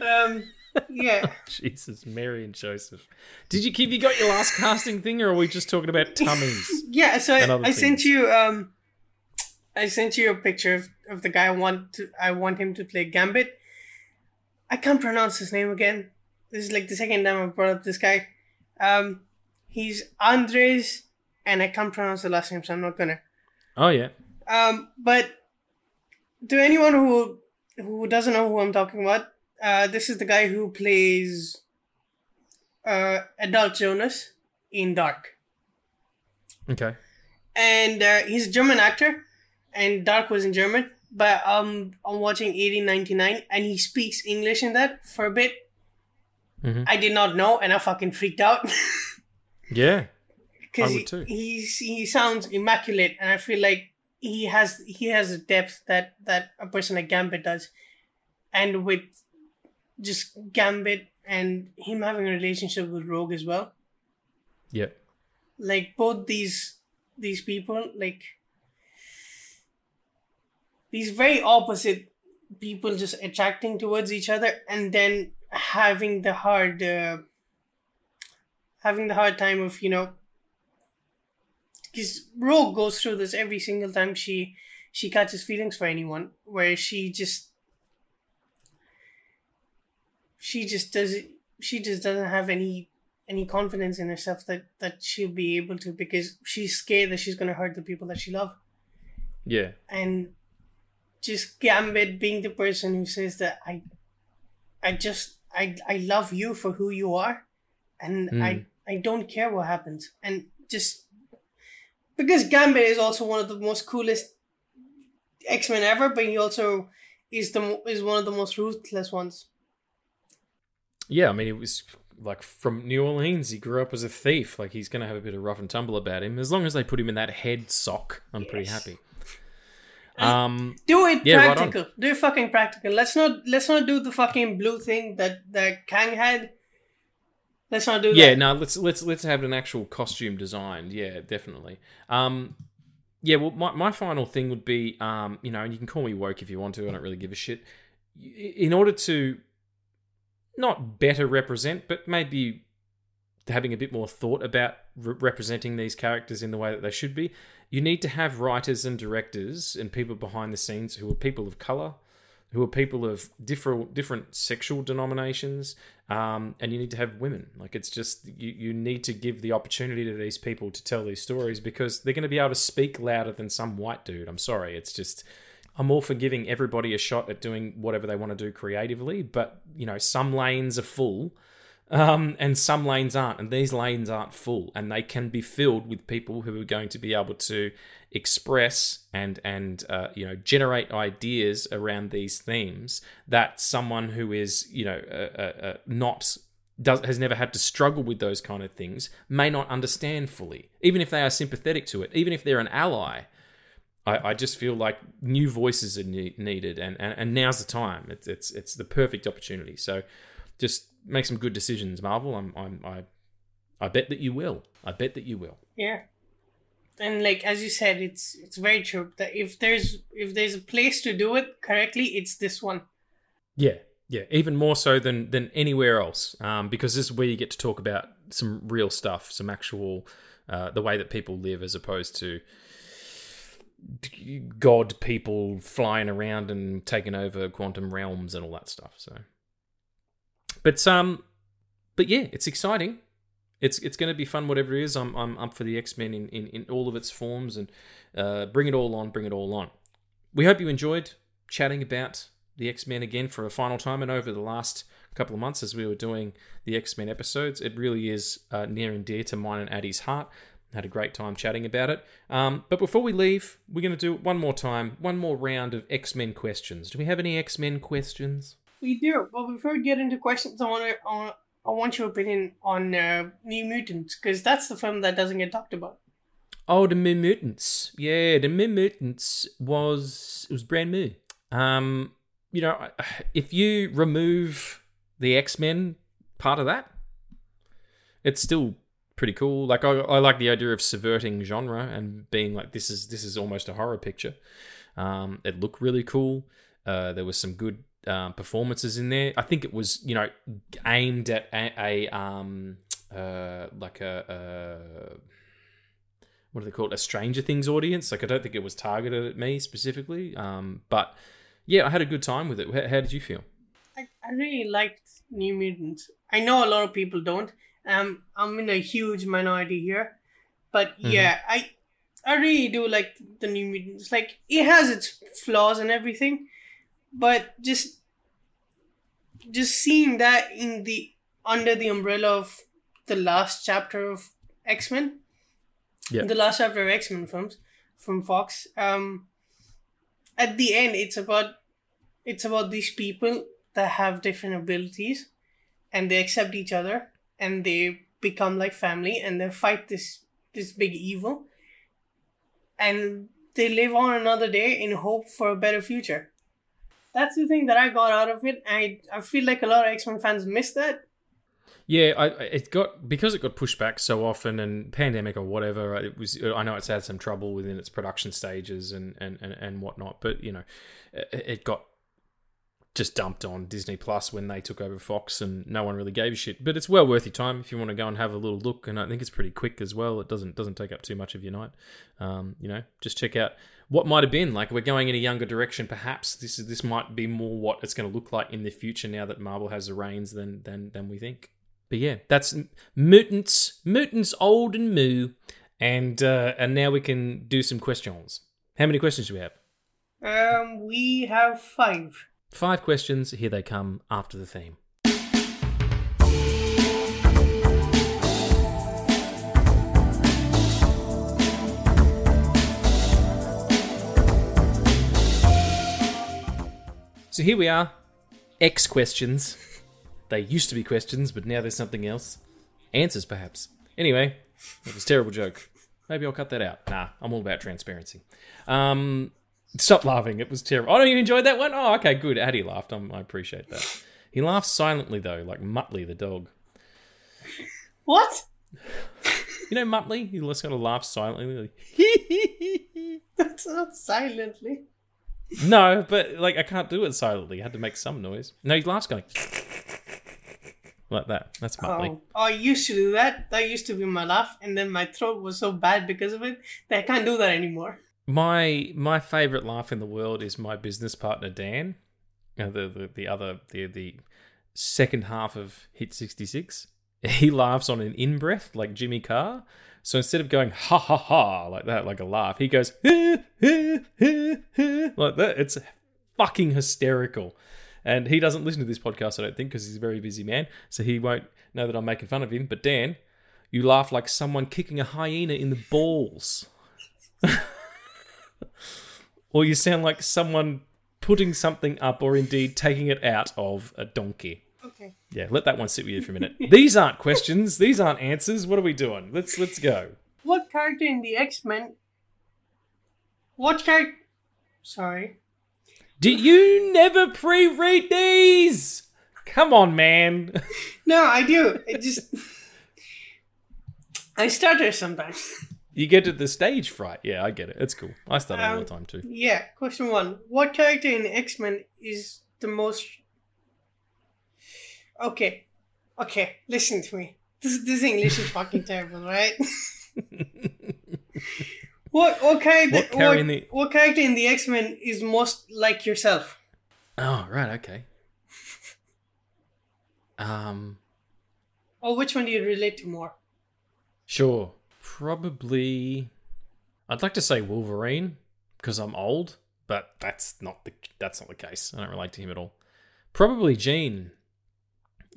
Um, yeah. Jesus, Mary and Joseph. Did you keep you got your last casting thing, or are we just talking about tummies? Yeah, so And I, I sent things. you um I sent you a picture of, of the guy I want to I want him to play Gambit. I can't pronounce his name again. This is like the second time I've brought up this guy. Um he's Andreas and I can't pronounce the last name, so I'm not gonna. Oh yeah, Um but to anyone who who doesn't know who I'm talking about, uh this is the guy who plays uh adult Jonas in Dark. okay. and uh, he's a German actor, and Dark was in German. But um, I'm watching 1899, and he speaks English in that for a bit. Mhm. I did not know, and I fucking freaked out Yeah, because he, he's he sounds immaculate, and I feel like he has he has a depth that that a person like Gambit does, and with just Gambit and him having a relationship with Rogue as well. yeah, like both these these people like these very opposite people just attracting towards each other and then having the hard uh, having the hard time of you know because rogue goes through this every single time she she catches feelings for anyone where she just she just doesn't she just doesn't have any any confidence in herself that that she'll be able to because she's scared that she's going to hurt the people that she loves. Yeah, and just gambit being the person who says that i i just i i love you for who you are and Mm. i i don't care what happens and just because gambit is also one of the most coolest x-men ever but he also is the is one of the most ruthless ones yeah. I mean, it was like from New Orleans. He grew up as a thief. Like he's gonna have a bit of rough and tumble about him. As long as they put him in that head sock, I'm pretty happy. Um, Do it Yeah, right practical. Do it fucking practical. Let's not let's not do the fucking blue thing that that Kang had. Let's not do yeah that. Yeah, no let's let's let's have an actual costume designed yeah definitely. Um yeah well my, my final thing would be um you know and you can call me woke if you want to i don't really give a shit. In order to not better represent but maybe having a bit more thought about re- representing these characters in the way that they should be you need to have writers and directors and people behind the scenes who are people of color who are people of different different sexual denominations, um, and you need to have women. Like it's just you, you need to give the opportunity to these people to tell these stories because they're going to be able to speak louder than some white dude. I'm sorry, it's just I'm all for giving everybody a shot at doing whatever they want to do creatively, but you know some lanes are full. Um, and some lanes aren't, and these lanes aren't full, and they can be filled with people who are going to be able to express and and uh, you know generate ideas around these themes that someone who is you know uh, uh, uh, not does has never had to struggle with those kind of things may not understand fully, even if they are sympathetic to it, even if they're an ally. I, just feel like new voices are ne- needed, and, and, and now's the time. It's it's it's the perfect opportunity. So just make some good decisions, Marvel. I'm, I'm I I bet that you will. I bet that you will. Yeah. And like as you said, it's it's very true that if there's if there's a place to do it correctly, it's this one. Yeah, yeah, even more so than than anywhere else, um, because this is where you get to talk about some real stuff, some actual uh, the way that people live, as opposed to god people flying around and taking over quantum realms and all that stuff. So, but um, but yeah, it's exciting. It's it's going to be fun, whatever it is. I'm I'm up for the X Men in, in in all of its forms and uh, bring it all on, bring it all on. We hope you enjoyed chatting about the X Men again for a final time and over the last couple of months as we were doing the X Men episodes. It really is uh, near and dear to mine and Aady's heart. Had a great time chatting about it. Um, but before we leave, we're going to do one more time, one more round of X Men questions. Do we have any X Men questions? We do. But before we get into questions, I want to. I want your opinion on uh, New Mutants because that's the film that doesn't get talked about. Oh, the New Mutants. Yeah, the New Mutants was it was brand new. Um, you know, if you remove the X Men part of that, it's still pretty cool. Like I, I like the idea of subverting genre and being like this is this is almost a horror picture. Um, it looked really cool. Uh, there was some good um, performances in there. I think it was you know aimed at a, a um uh like a. a what do they call it? A Stranger Things audience. Like I don't think it was targeted at me specifically. Um, but yeah, I had a good time with it. How, how did you feel? I, I really liked New Mutants. I know a lot of people don't. Um, I'm in a huge minority here, but Mm-hmm. yeah, I I really do like the New Mutants. Like it has its flaws and everything, but just just seeing that in the under the umbrella of the last chapter of X Men, Yeah. the last chapter of X Men films from Fox. Um, at the end, it's about it's about these people that have different abilities, and they accept each other, and they become like family, and they fight this this big evil, and they live on another day in hope for a better future. That's the thing that I got out of it. I I feel like a lot of X Men fans miss that. Yeah, I it got because it got pushed back so often and pandemic or whatever. It was I know it's had some trouble within its production stages and and and, and whatnot, but you know, it, it got just dumped on Disney Plus when they took over Fox, and no one really gave a shit. But it's well worth your time if you want to go and have a little look, and I think it's pretty quick as well. It doesn't doesn't take up too much of your night. Um, you know, just check out what might have been. Like we're going in a younger direction, perhaps this is this might be more what it's going to look like in the future now that Marvel has the reins than than than we think. But yeah, that's mutants, mutants old and moo, and uh, and now we can do some questions. How many questions do we have? Um, we have five. Five questions. Here they come after the theme. So here we are. X questions. They used to be questions, but now there's something else. Answers, perhaps. Anyway, that was a terrible joke. Maybe I'll cut that out. Nah, I'm all about transparency. Um, stop laughing. It was terrible. Oh, you enjoyed that one? Oh, okay, good. Aady laughed. i I appreciate that. He laughs silently though, like Muttley the dog. What? You know Muttley? He just kind of laughs silently. That's not silently. No, but like I can't do it silently. I had to make some noise. No, he laughs going like that. That's Muttley. Oh, I used to do that. That used to be my laugh, and then my throat was so bad because of it that I can't do that anymore. My my favorite laugh in the world is my business partner Dan, uh, the, the the other the the second half of Hit sixty six. He laughs on an in breath like Jimmy Carr. So instead of going ha ha ha like that, like a laugh, he goes like that. It's fucking hysterical. And he doesn't listen to this podcast, I don't think, because he's a very busy man. So he won't know that I'm making fun of him. But Dan, you laugh like someone kicking a hyena in the balls. or you sound like someone putting something up or indeed taking it out of a donkey. Okay. Yeah, let that one sit with you for a minute. These aren't questions, these aren't answers. What are we doing? Let's let's go. What character in the X Men? What character? Sorry. Did you never pre-read these? Come on, man. No, I do. It just. I stutter sometimes. You get to the stage fright. Yeah, I get it. It's cool. I stutter all the um, time too. Yeah. Question one: What character in X Men is the most? Okay. Okay. Listen to me. This this English is fucking terrible, right? what what character? What in the- what character in the X Men is most like yourself? Oh, right, okay. Um, Or which one do you relate to more? sure. Probably I'd like to say Wolverine because I'm old, but that's not the that's not the case. I don't relate to him at all. Probably Jean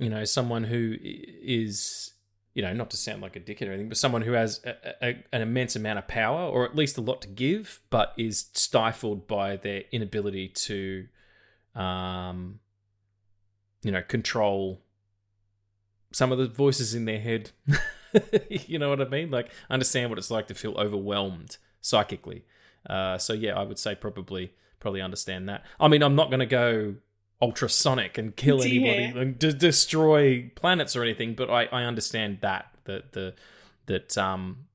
you know, someone who is, you know, not to sound like a dickhead or anything, but someone who has a, a, an immense amount of power, or at least a lot to give, but is stifled by their inability to, um, you know, control some of the voices in their head. you know what I mean? Like, understand what it's like to feel overwhelmed psychically. Uh, so yeah, I would say probably probably understand that. I mean, I'm not going to go ultrasonic and kill anybody and de- destroy planets or anything, but I, I understand that that the that um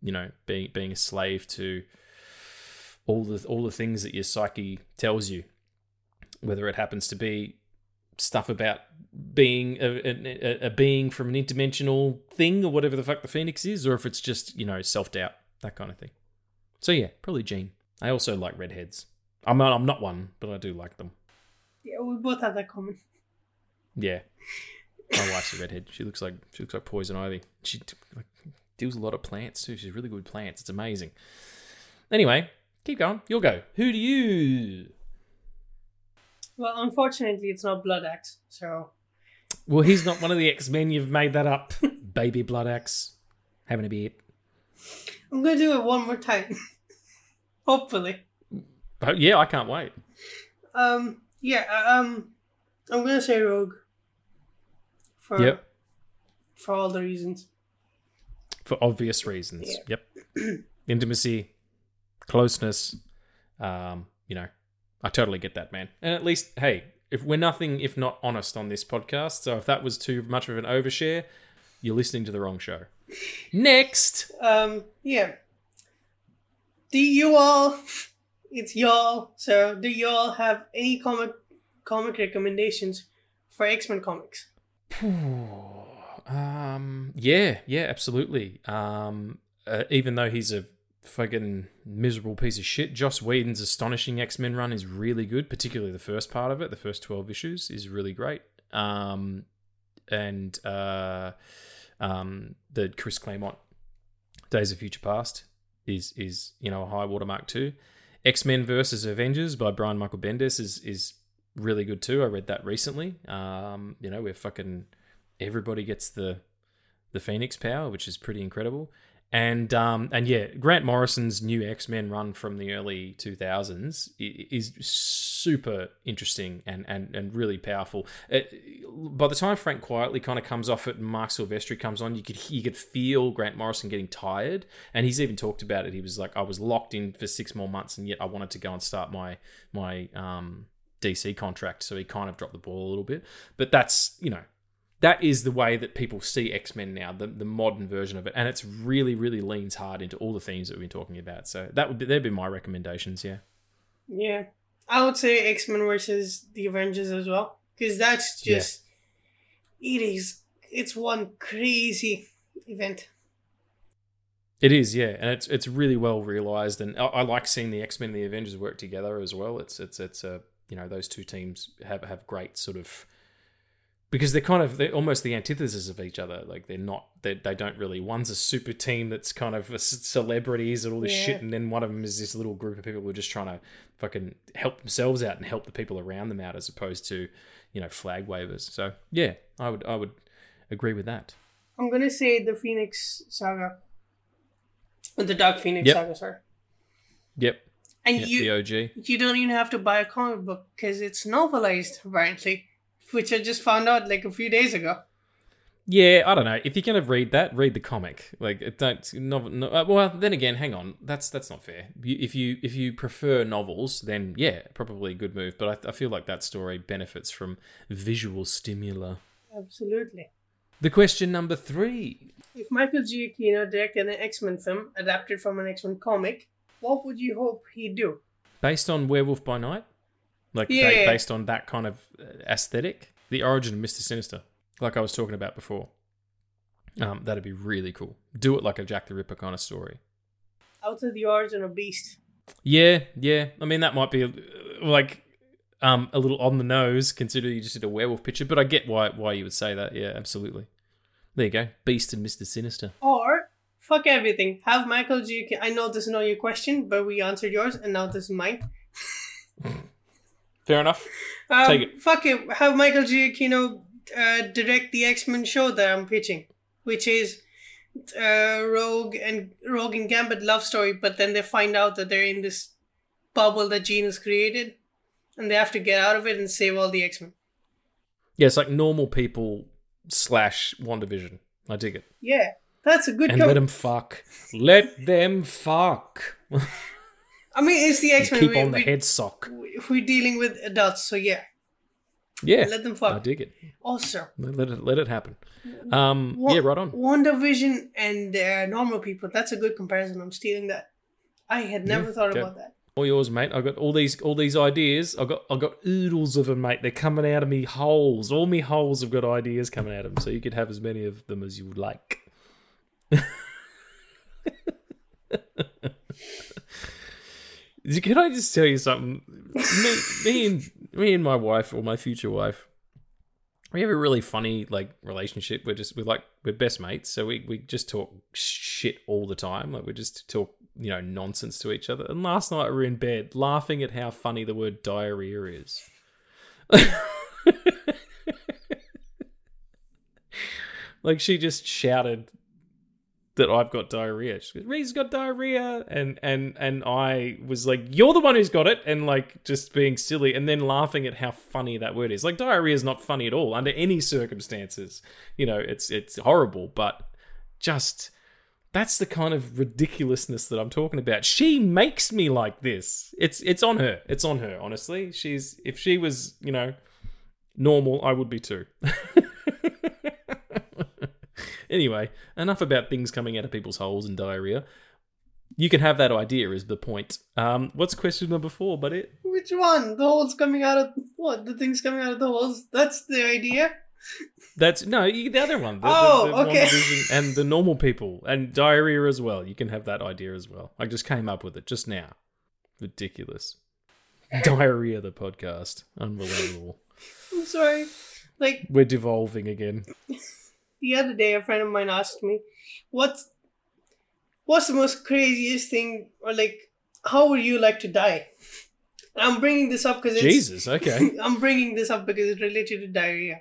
you know being being a slave to all the all the things that your psyche tells you, whether it happens to be stuff about being a, a, a being from an interdimensional thing or whatever the fuck the phoenix is, or if it's just you know self doubt that kind of thing. So yeah, probably Jean. I also like redheads. I'm not, I'm not one, but I do like them. Yeah, we both have that common. Yeah, my wife's a redhead. She looks like she looks like poison ivy. She like, deals a lot of plants too. She's really good with plants. It's amazing. Anyway, keep going. You'll go. Who do you? Well, unfortunately, it's not Blood Axe, so Well, he's not one of the X Men. You've made that up, baby blood axe. Having a beer. I'm gonna do it one more time. Hopefully. But yeah, I can't wait. Um. Yeah. uh, Um. I'm gonna say Rogue. For Yep. For all the reasons. for obvious reasons. Yeah. Yep. Intimacy, closeness. Um, you know, I totally get that, man. And at least, hey, if we're nothing if not honest on this podcast, so if that was too much of an overshare, you're listening to the wrong show. Next. Um. Yeah. Do you all? It's y'all. So, do you all have any comic comic recommendations for X Men comics? Um, yeah, yeah, absolutely. Um, uh, even though he's a fucking miserable piece of shit, Joss Whedon's astonishing X Men run is really good. Particularly the first part of it, the first twelve issues, is really great. Um, and uh, um, the Chris Claremont Days of Future Past is is you know a high watermark too. X Men versus Avengers by Brian Michael Bendis is is really good too. I read that recently. Um, you know, where fucking everybody gets the the Phoenix power, which is pretty incredible. And um, and yeah, Grant Morrison's new X Men run from the early two thousands is super interesting and and and really powerful. It, by the time Frank Quitely kind of comes off it and Marc Silvestri comes on, you could you could feel Grant Morrison getting tired, and he's even talked about it. He was like, I was locked in for six more months, and yet I wanted to go and start my my um, DC contract, so he kind of dropped the ball a little bit. But that's you know that is the way that people see X Men now, the, the modern version of it, and it's really, really leans hard into all the themes that we've been talking about. So that would be that'd be my recommendations. Yeah, Yeah, I would say X Men versus the Avengers as well, because that's Yeah. just it is. It's one crazy event. it is. Yeah, and it's it's really well realized, and I, I like seeing the X Men and the Avengers work together as well. It's it's it's a you know those two teams have have great sort of because they're kind of they're almost the antithesis of each other. Like they're not they they don't really. One's a super team that's kind of celebrities and all this Yeah. shit, and then one of them is this little group of people who are just trying to fucking help themselves out and help the people around them out, as opposed to you know flag wavers. So yeah, I would I would agree with that. I'm gonna say the Phoenix Saga, the Dark Phoenix Yep. Saga, sorry. Yep, And yep you the OG. you don't even have to buy a comic book because it's novelized apparently, which I just found out like a few days ago. Yeah, I don't know. If you're gonna read that, read the comic. Like, it don't. No, no, uh, well, then again, hang on. That's that's not fair. You, if you if you prefer novels, then yeah, probably a good move. But I, I feel like that story benefits from visual stimuli. Absolutely. The question number three. If Michael Giacchino directed an X Men film adapted from an X Men comic, what would you hope he'd do? Based on Werewolf by Night, like ba- based on that kind of uh, aesthetic, the origin of Mister Sinister, like I was talking about before. Um, that'd be really cool. Do it like a Jack the Ripper kind of story. Out of the origin of Beast. Yeah, yeah. I mean, that might be uh, like um, a little on the nose, considering you just did a werewolf picture. But I get why why you would say that. Yeah, absolutely. There you go, Beast and Mister Sinister. Or fuck everything. Have Michael Giacchino. I know this is not your question, but we answered yours, and now this is mine. Fair enough. Um, Take it. Fuck it. Have Michael Giacchino uh, direct the X Men show that I'm pitching, which is uh, Rogue and Rogue and Gambit love story, but then they find out that they're in this bubble that Jean has created, and they have to get out of it and save all the X Men. Yeah, it's like normal people slash WandaVision. I dig it. Yeah, that's a good. And com- let them fuck. Let them fuck. I mean, it's the X Men. Keep on the head sock. We're dealing with adults, so yeah, Yeah, let them fuck. I dig it. Also, Let it let it happen. Um, Wa- yeah, right on. WandaVision and uh, normal people. That's a good comparison. I'm stealing that. I had never Yeah, thought okay. about that. All yours, mate. I got all these all these ideas. I got I got oodles of them, mate. They're coming out of me holes. All me holes have got ideas coming out of them. So you could have as many of them as you would like. Can I just tell you something? Me, me and me and my wife or my future wife, we have a really funny like relationship. We're just we're like we're best mates, so we we just talk shit all the time. Like we just talk you know nonsense to each other. And last night we were in bed laughing at how funny the word diarrhea is. like she just shouted that I've got diarrhea. She goes, Ree's got diarrhea, and and and I was like, "You're the one who's got it," and like just being silly, and then laughing at how funny that word is. Like diarrhea is not funny at all under any circumstances. You know, it's it's horrible, but just that's the kind of ridiculousness that I'm talking about. She makes me like this. It's it's on her. It's on her. Honestly, she's if she was you know normal, I would be too. anyway, enough about things coming out of people's holes and diarrhea. You can have that idea is the point. Um, what's question number four, buddy? Which one? The holes coming out of what? The things coming out of the holes? That's the idea. That's no, the other one. The, Oh, the, the okay. And the normal people and diarrhea as well. You can have that idea as well. I just came up with it just now. Ridiculous. diarrhea, the podcast. Unbelievable. I'm sorry. Like We're devolving again. the other day, a friend of mine asked me, "What's what's the most craziest thing, or like, how would you like to die?" I'm bringing this up because Jesus. Okay. I'm bringing this up because it's related to diarrhea.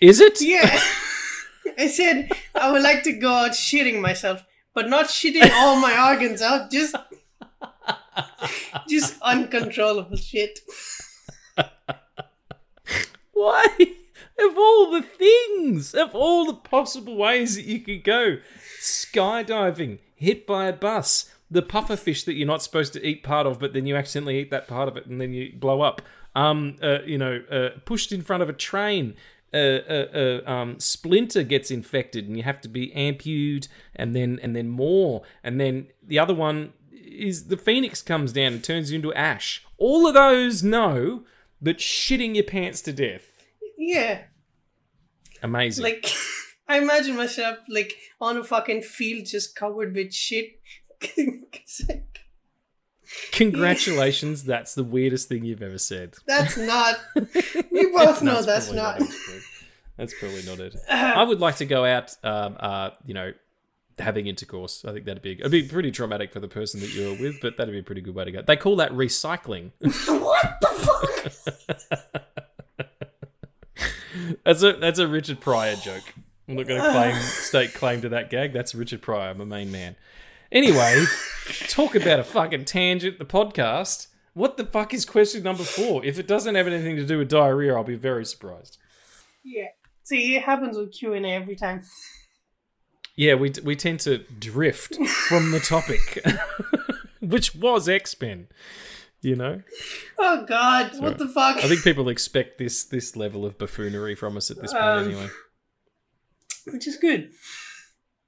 Is it? Yeah. I said I would like to go out shitting myself, but not shitting all my organs out, just just uncontrollable shit. Why? Of all the things, of all the possible ways that you could go, skydiving, hit by a bus, the puffer fish that you're not supposed to eat part of, but then you accidentally eat that part of it and then you blow up. Um, uh, you know, uh, pushed in front of a train. Uh, uh, uh, um, Splinter gets infected and you have to be amputated, and then and then more, and then the other one is the phoenix comes down and turns you into ash. All of those, no, but shitting your pants to death. Yeah, Amazing. like I imagine myself like on a fucking field just covered with shit. Congratulations, that's the weirdest thing you've ever said. that's not. We both know No, that's probably not. That's probably not it. I would like to go out, um, uh, you know, having intercourse. I think that'd be it'd be pretty traumatic for the person that you're with, but that'd be a pretty good way to go. They call that recycling. what the fuck? That's a that's a Richard Pryor joke. I'm not going to claim stake claim to that gag. That's Richard Pryor, my main man. Anyway, talk about a fucking tangent. The podcast. What the fuck is question number four? If it doesn't have anything to do with diarrhea, I'll be very surprised. Yeah. See, it happens with Q and A every time. Yeah, we we tend to drift from the topic, which was X Men. You know, Oh God, what the fuck? I think people expect this this level of buffoonery from us at this point. Um, anyway, Which is good.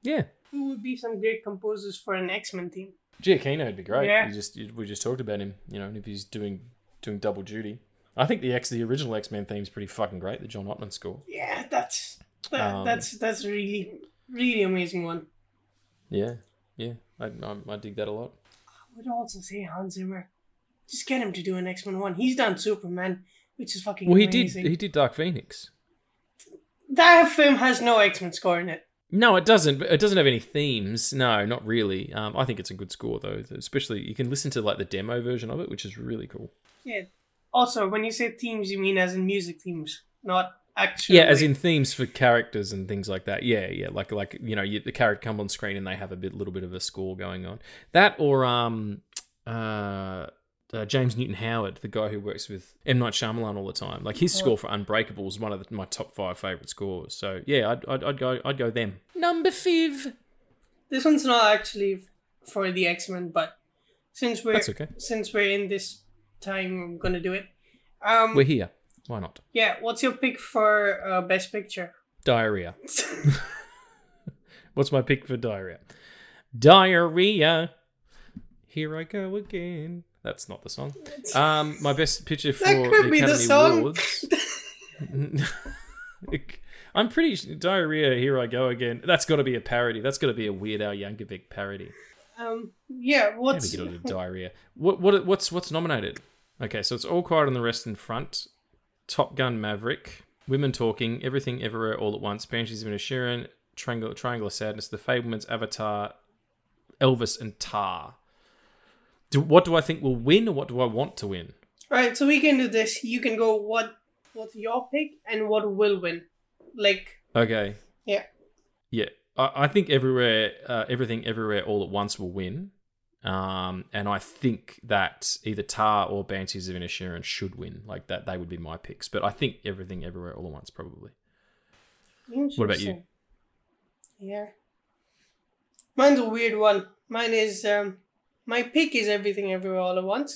yeah, Who would be some great composers for an X Men team? Giacchino would be great. Yeah. You just you, we just talked about him. You know, and if he's doing doing double duty, I think the X the original X Men theme is pretty fucking great. The John Ottman score. Yeah, that's that, Um, that's that's a really really amazing one. Yeah, yeah, I, I I dig that a lot. I would also say Hans Zimmer. Just get him to do an X Men one. He's done Superman, which is fucking Well, he amazing. did he did Dark Phoenix. That film has no X Men score in it. No, it doesn't. It doesn't have any themes. No, not really. Um, I think it's a good score though. Especially you can listen to like the demo version of it, which is really cool. Yeah. Also, when you say themes, you mean as in music themes, not actually. Yeah, as in themes for characters and things like that. Yeah, yeah, like like you know, you, the character come on screen and they have a bit, little bit of a score going on. That or um, uh, uh, James Newton Howard, the guy who works with M Night Shyamalan all the time. Like his score for Unbreakable is one of the, my top five favorite scores. So yeah, I'd, I'd, I'd go I'd go them. Number five. This one's not actually for the X Men, but since we're okay. since we're in this time, I'm gonna do it. Um, We're here. Why not? yeah. What's your pick for uh, best picture? Diarrhea. What's my pick for diarrhea? Diarrhea. Here I go again. That's not the song. Um, my best picture for That could the be the Academy song. Awards. I'm pretty diarrhea. Here I go again. That's got to be a parody. That's got to be a Weird Al Yankovic parody. Um, yeah. What's do we get diarrhea? What what what's what's nominated? Okay, so it's All Quiet on the Western Front, Top Gun Maverick, Women Talking, Everything Everywhere All at Once, Banshees of Inisherin, Triangle Triangle of Sadness, The Fabelmans, Avatar, Elvis, and Tar. Do, what do I think will win, or what do I want to win? All right, so we can do this. You can go what what's your pick and what will win. Like Okay, yeah. yeah, I, I think everywhere, uh, everything everywhere all at once will win. Um, and I think that either Tar or Banshees of Inisherin should win. Like that, they would be my picks. But I think everything everywhere all at once probably. What about you? Yeah. Mine's a weird one. Mine is um my pick is everything everywhere all at once.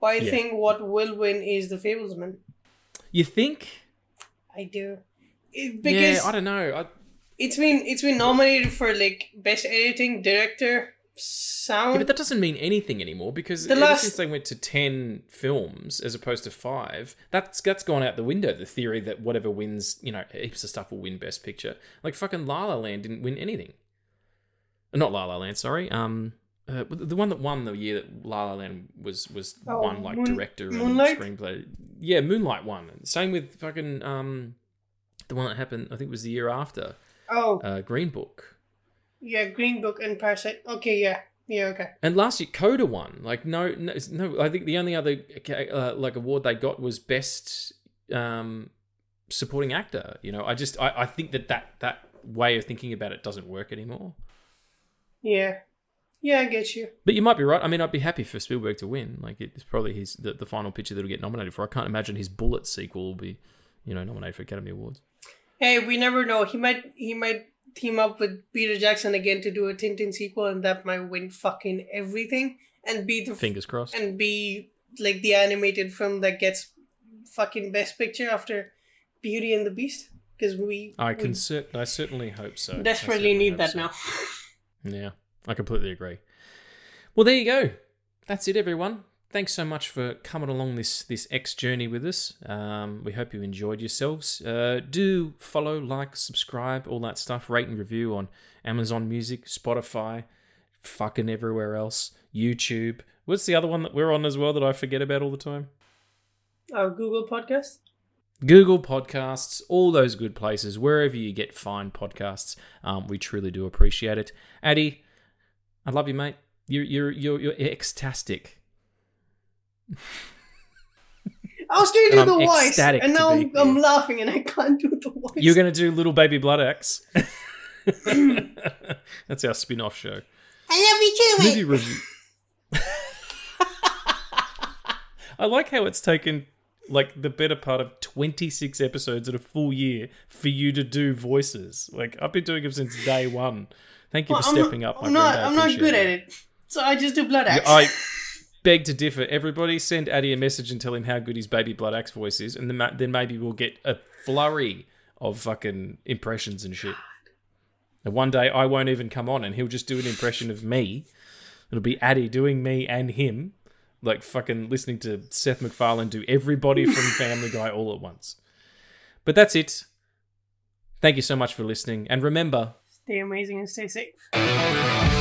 But I Yeah. think what will win is the Fablesman. You think? I do. It, because yeah, I don't know. I, it's been it's been nominated for like best editing, director, yeah, sound. but that doesn't mean anything anymore because The ever last- since they went to ten films as opposed to five, that's that's gone out the window. The theory that whatever wins, you know, heaps of stuff will win Best Picture. Like fucking La La Land didn't win anything. Not La La Land, sorry. Um, uh, the one that won the year that La La Land was was Oh, won like Moon- director and screenplay. Yeah, Moonlight won. Same with fucking um, the one that happened. I think it was the year after oh, uh, Green Book. yeah, Green Book and Parasite. Okay, yeah. Yeah, okay. And last year, Coda won. Like no, no, no. I think the only other uh, like award they got was best um, supporting actor. You know, I just I, I think that, that that way of thinking about it doesn't work anymore. Yeah. Yeah, I get you. But you might be right. I mean, I'd be happy for Spielberg to win. Like it's probably his the, the final picture that'll get nominated for. I can't imagine his Bullet sequel will be, you know, nominated for Academy Awards. Hey, we never know. He might he might team up with Peter Jackson again to do a Tintin sequel, and that might win fucking everything and be the Fingers crossed. and be like the animated film that gets fucking best picture after Beauty and the Beast. Because we I we can cert- I certainly hope so. Desperately certainly need that so. now. Yeah, I completely agree. Well, there you go. That's it, everyone. Thanks so much for coming along this this X journey with us. Um, we hope you enjoyed yourselves. Uh, do follow, like, subscribe, all that stuff. Rate and review on Amazon Music, Spotify, fucking everywhere else. YouTube. What's the other one that we're on as well that I forget about all the time? Our Google Podcasts. Google Podcasts, all those good places, wherever you get fine podcasts. Um, we truly do appreciate it. Aady, I love you, mate. You're you're you're you're ecstatic. I was going to And do I'm the voice, and now I'm, I'm laughing, and I can't do the voice. You're gonna do Little Baby Blood Axe. That's our spin-off show. I love you too, Movie review. I like how it's taken like the better part of 26 episodes in a full year for you to do voices. Like I've been doing them since day one. Thank you Well, for I'm stepping not, up. My I'm friend. not. I'm not good at it, so I just do blood axe. I beg to differ. Everybody send Aady a message and tell him how good his baby blood axe voice is, and then, then maybe we'll get a flurry of fucking impressions and shit. And one day I won't even come on, and he'll just do an impression of me. It'll be Aady doing me and him, like fucking listening to Seth MacFarlane do everybody from Family Guy all at once. But that's it. Thank you so much for listening, and remember. Stay amazing and stay safe.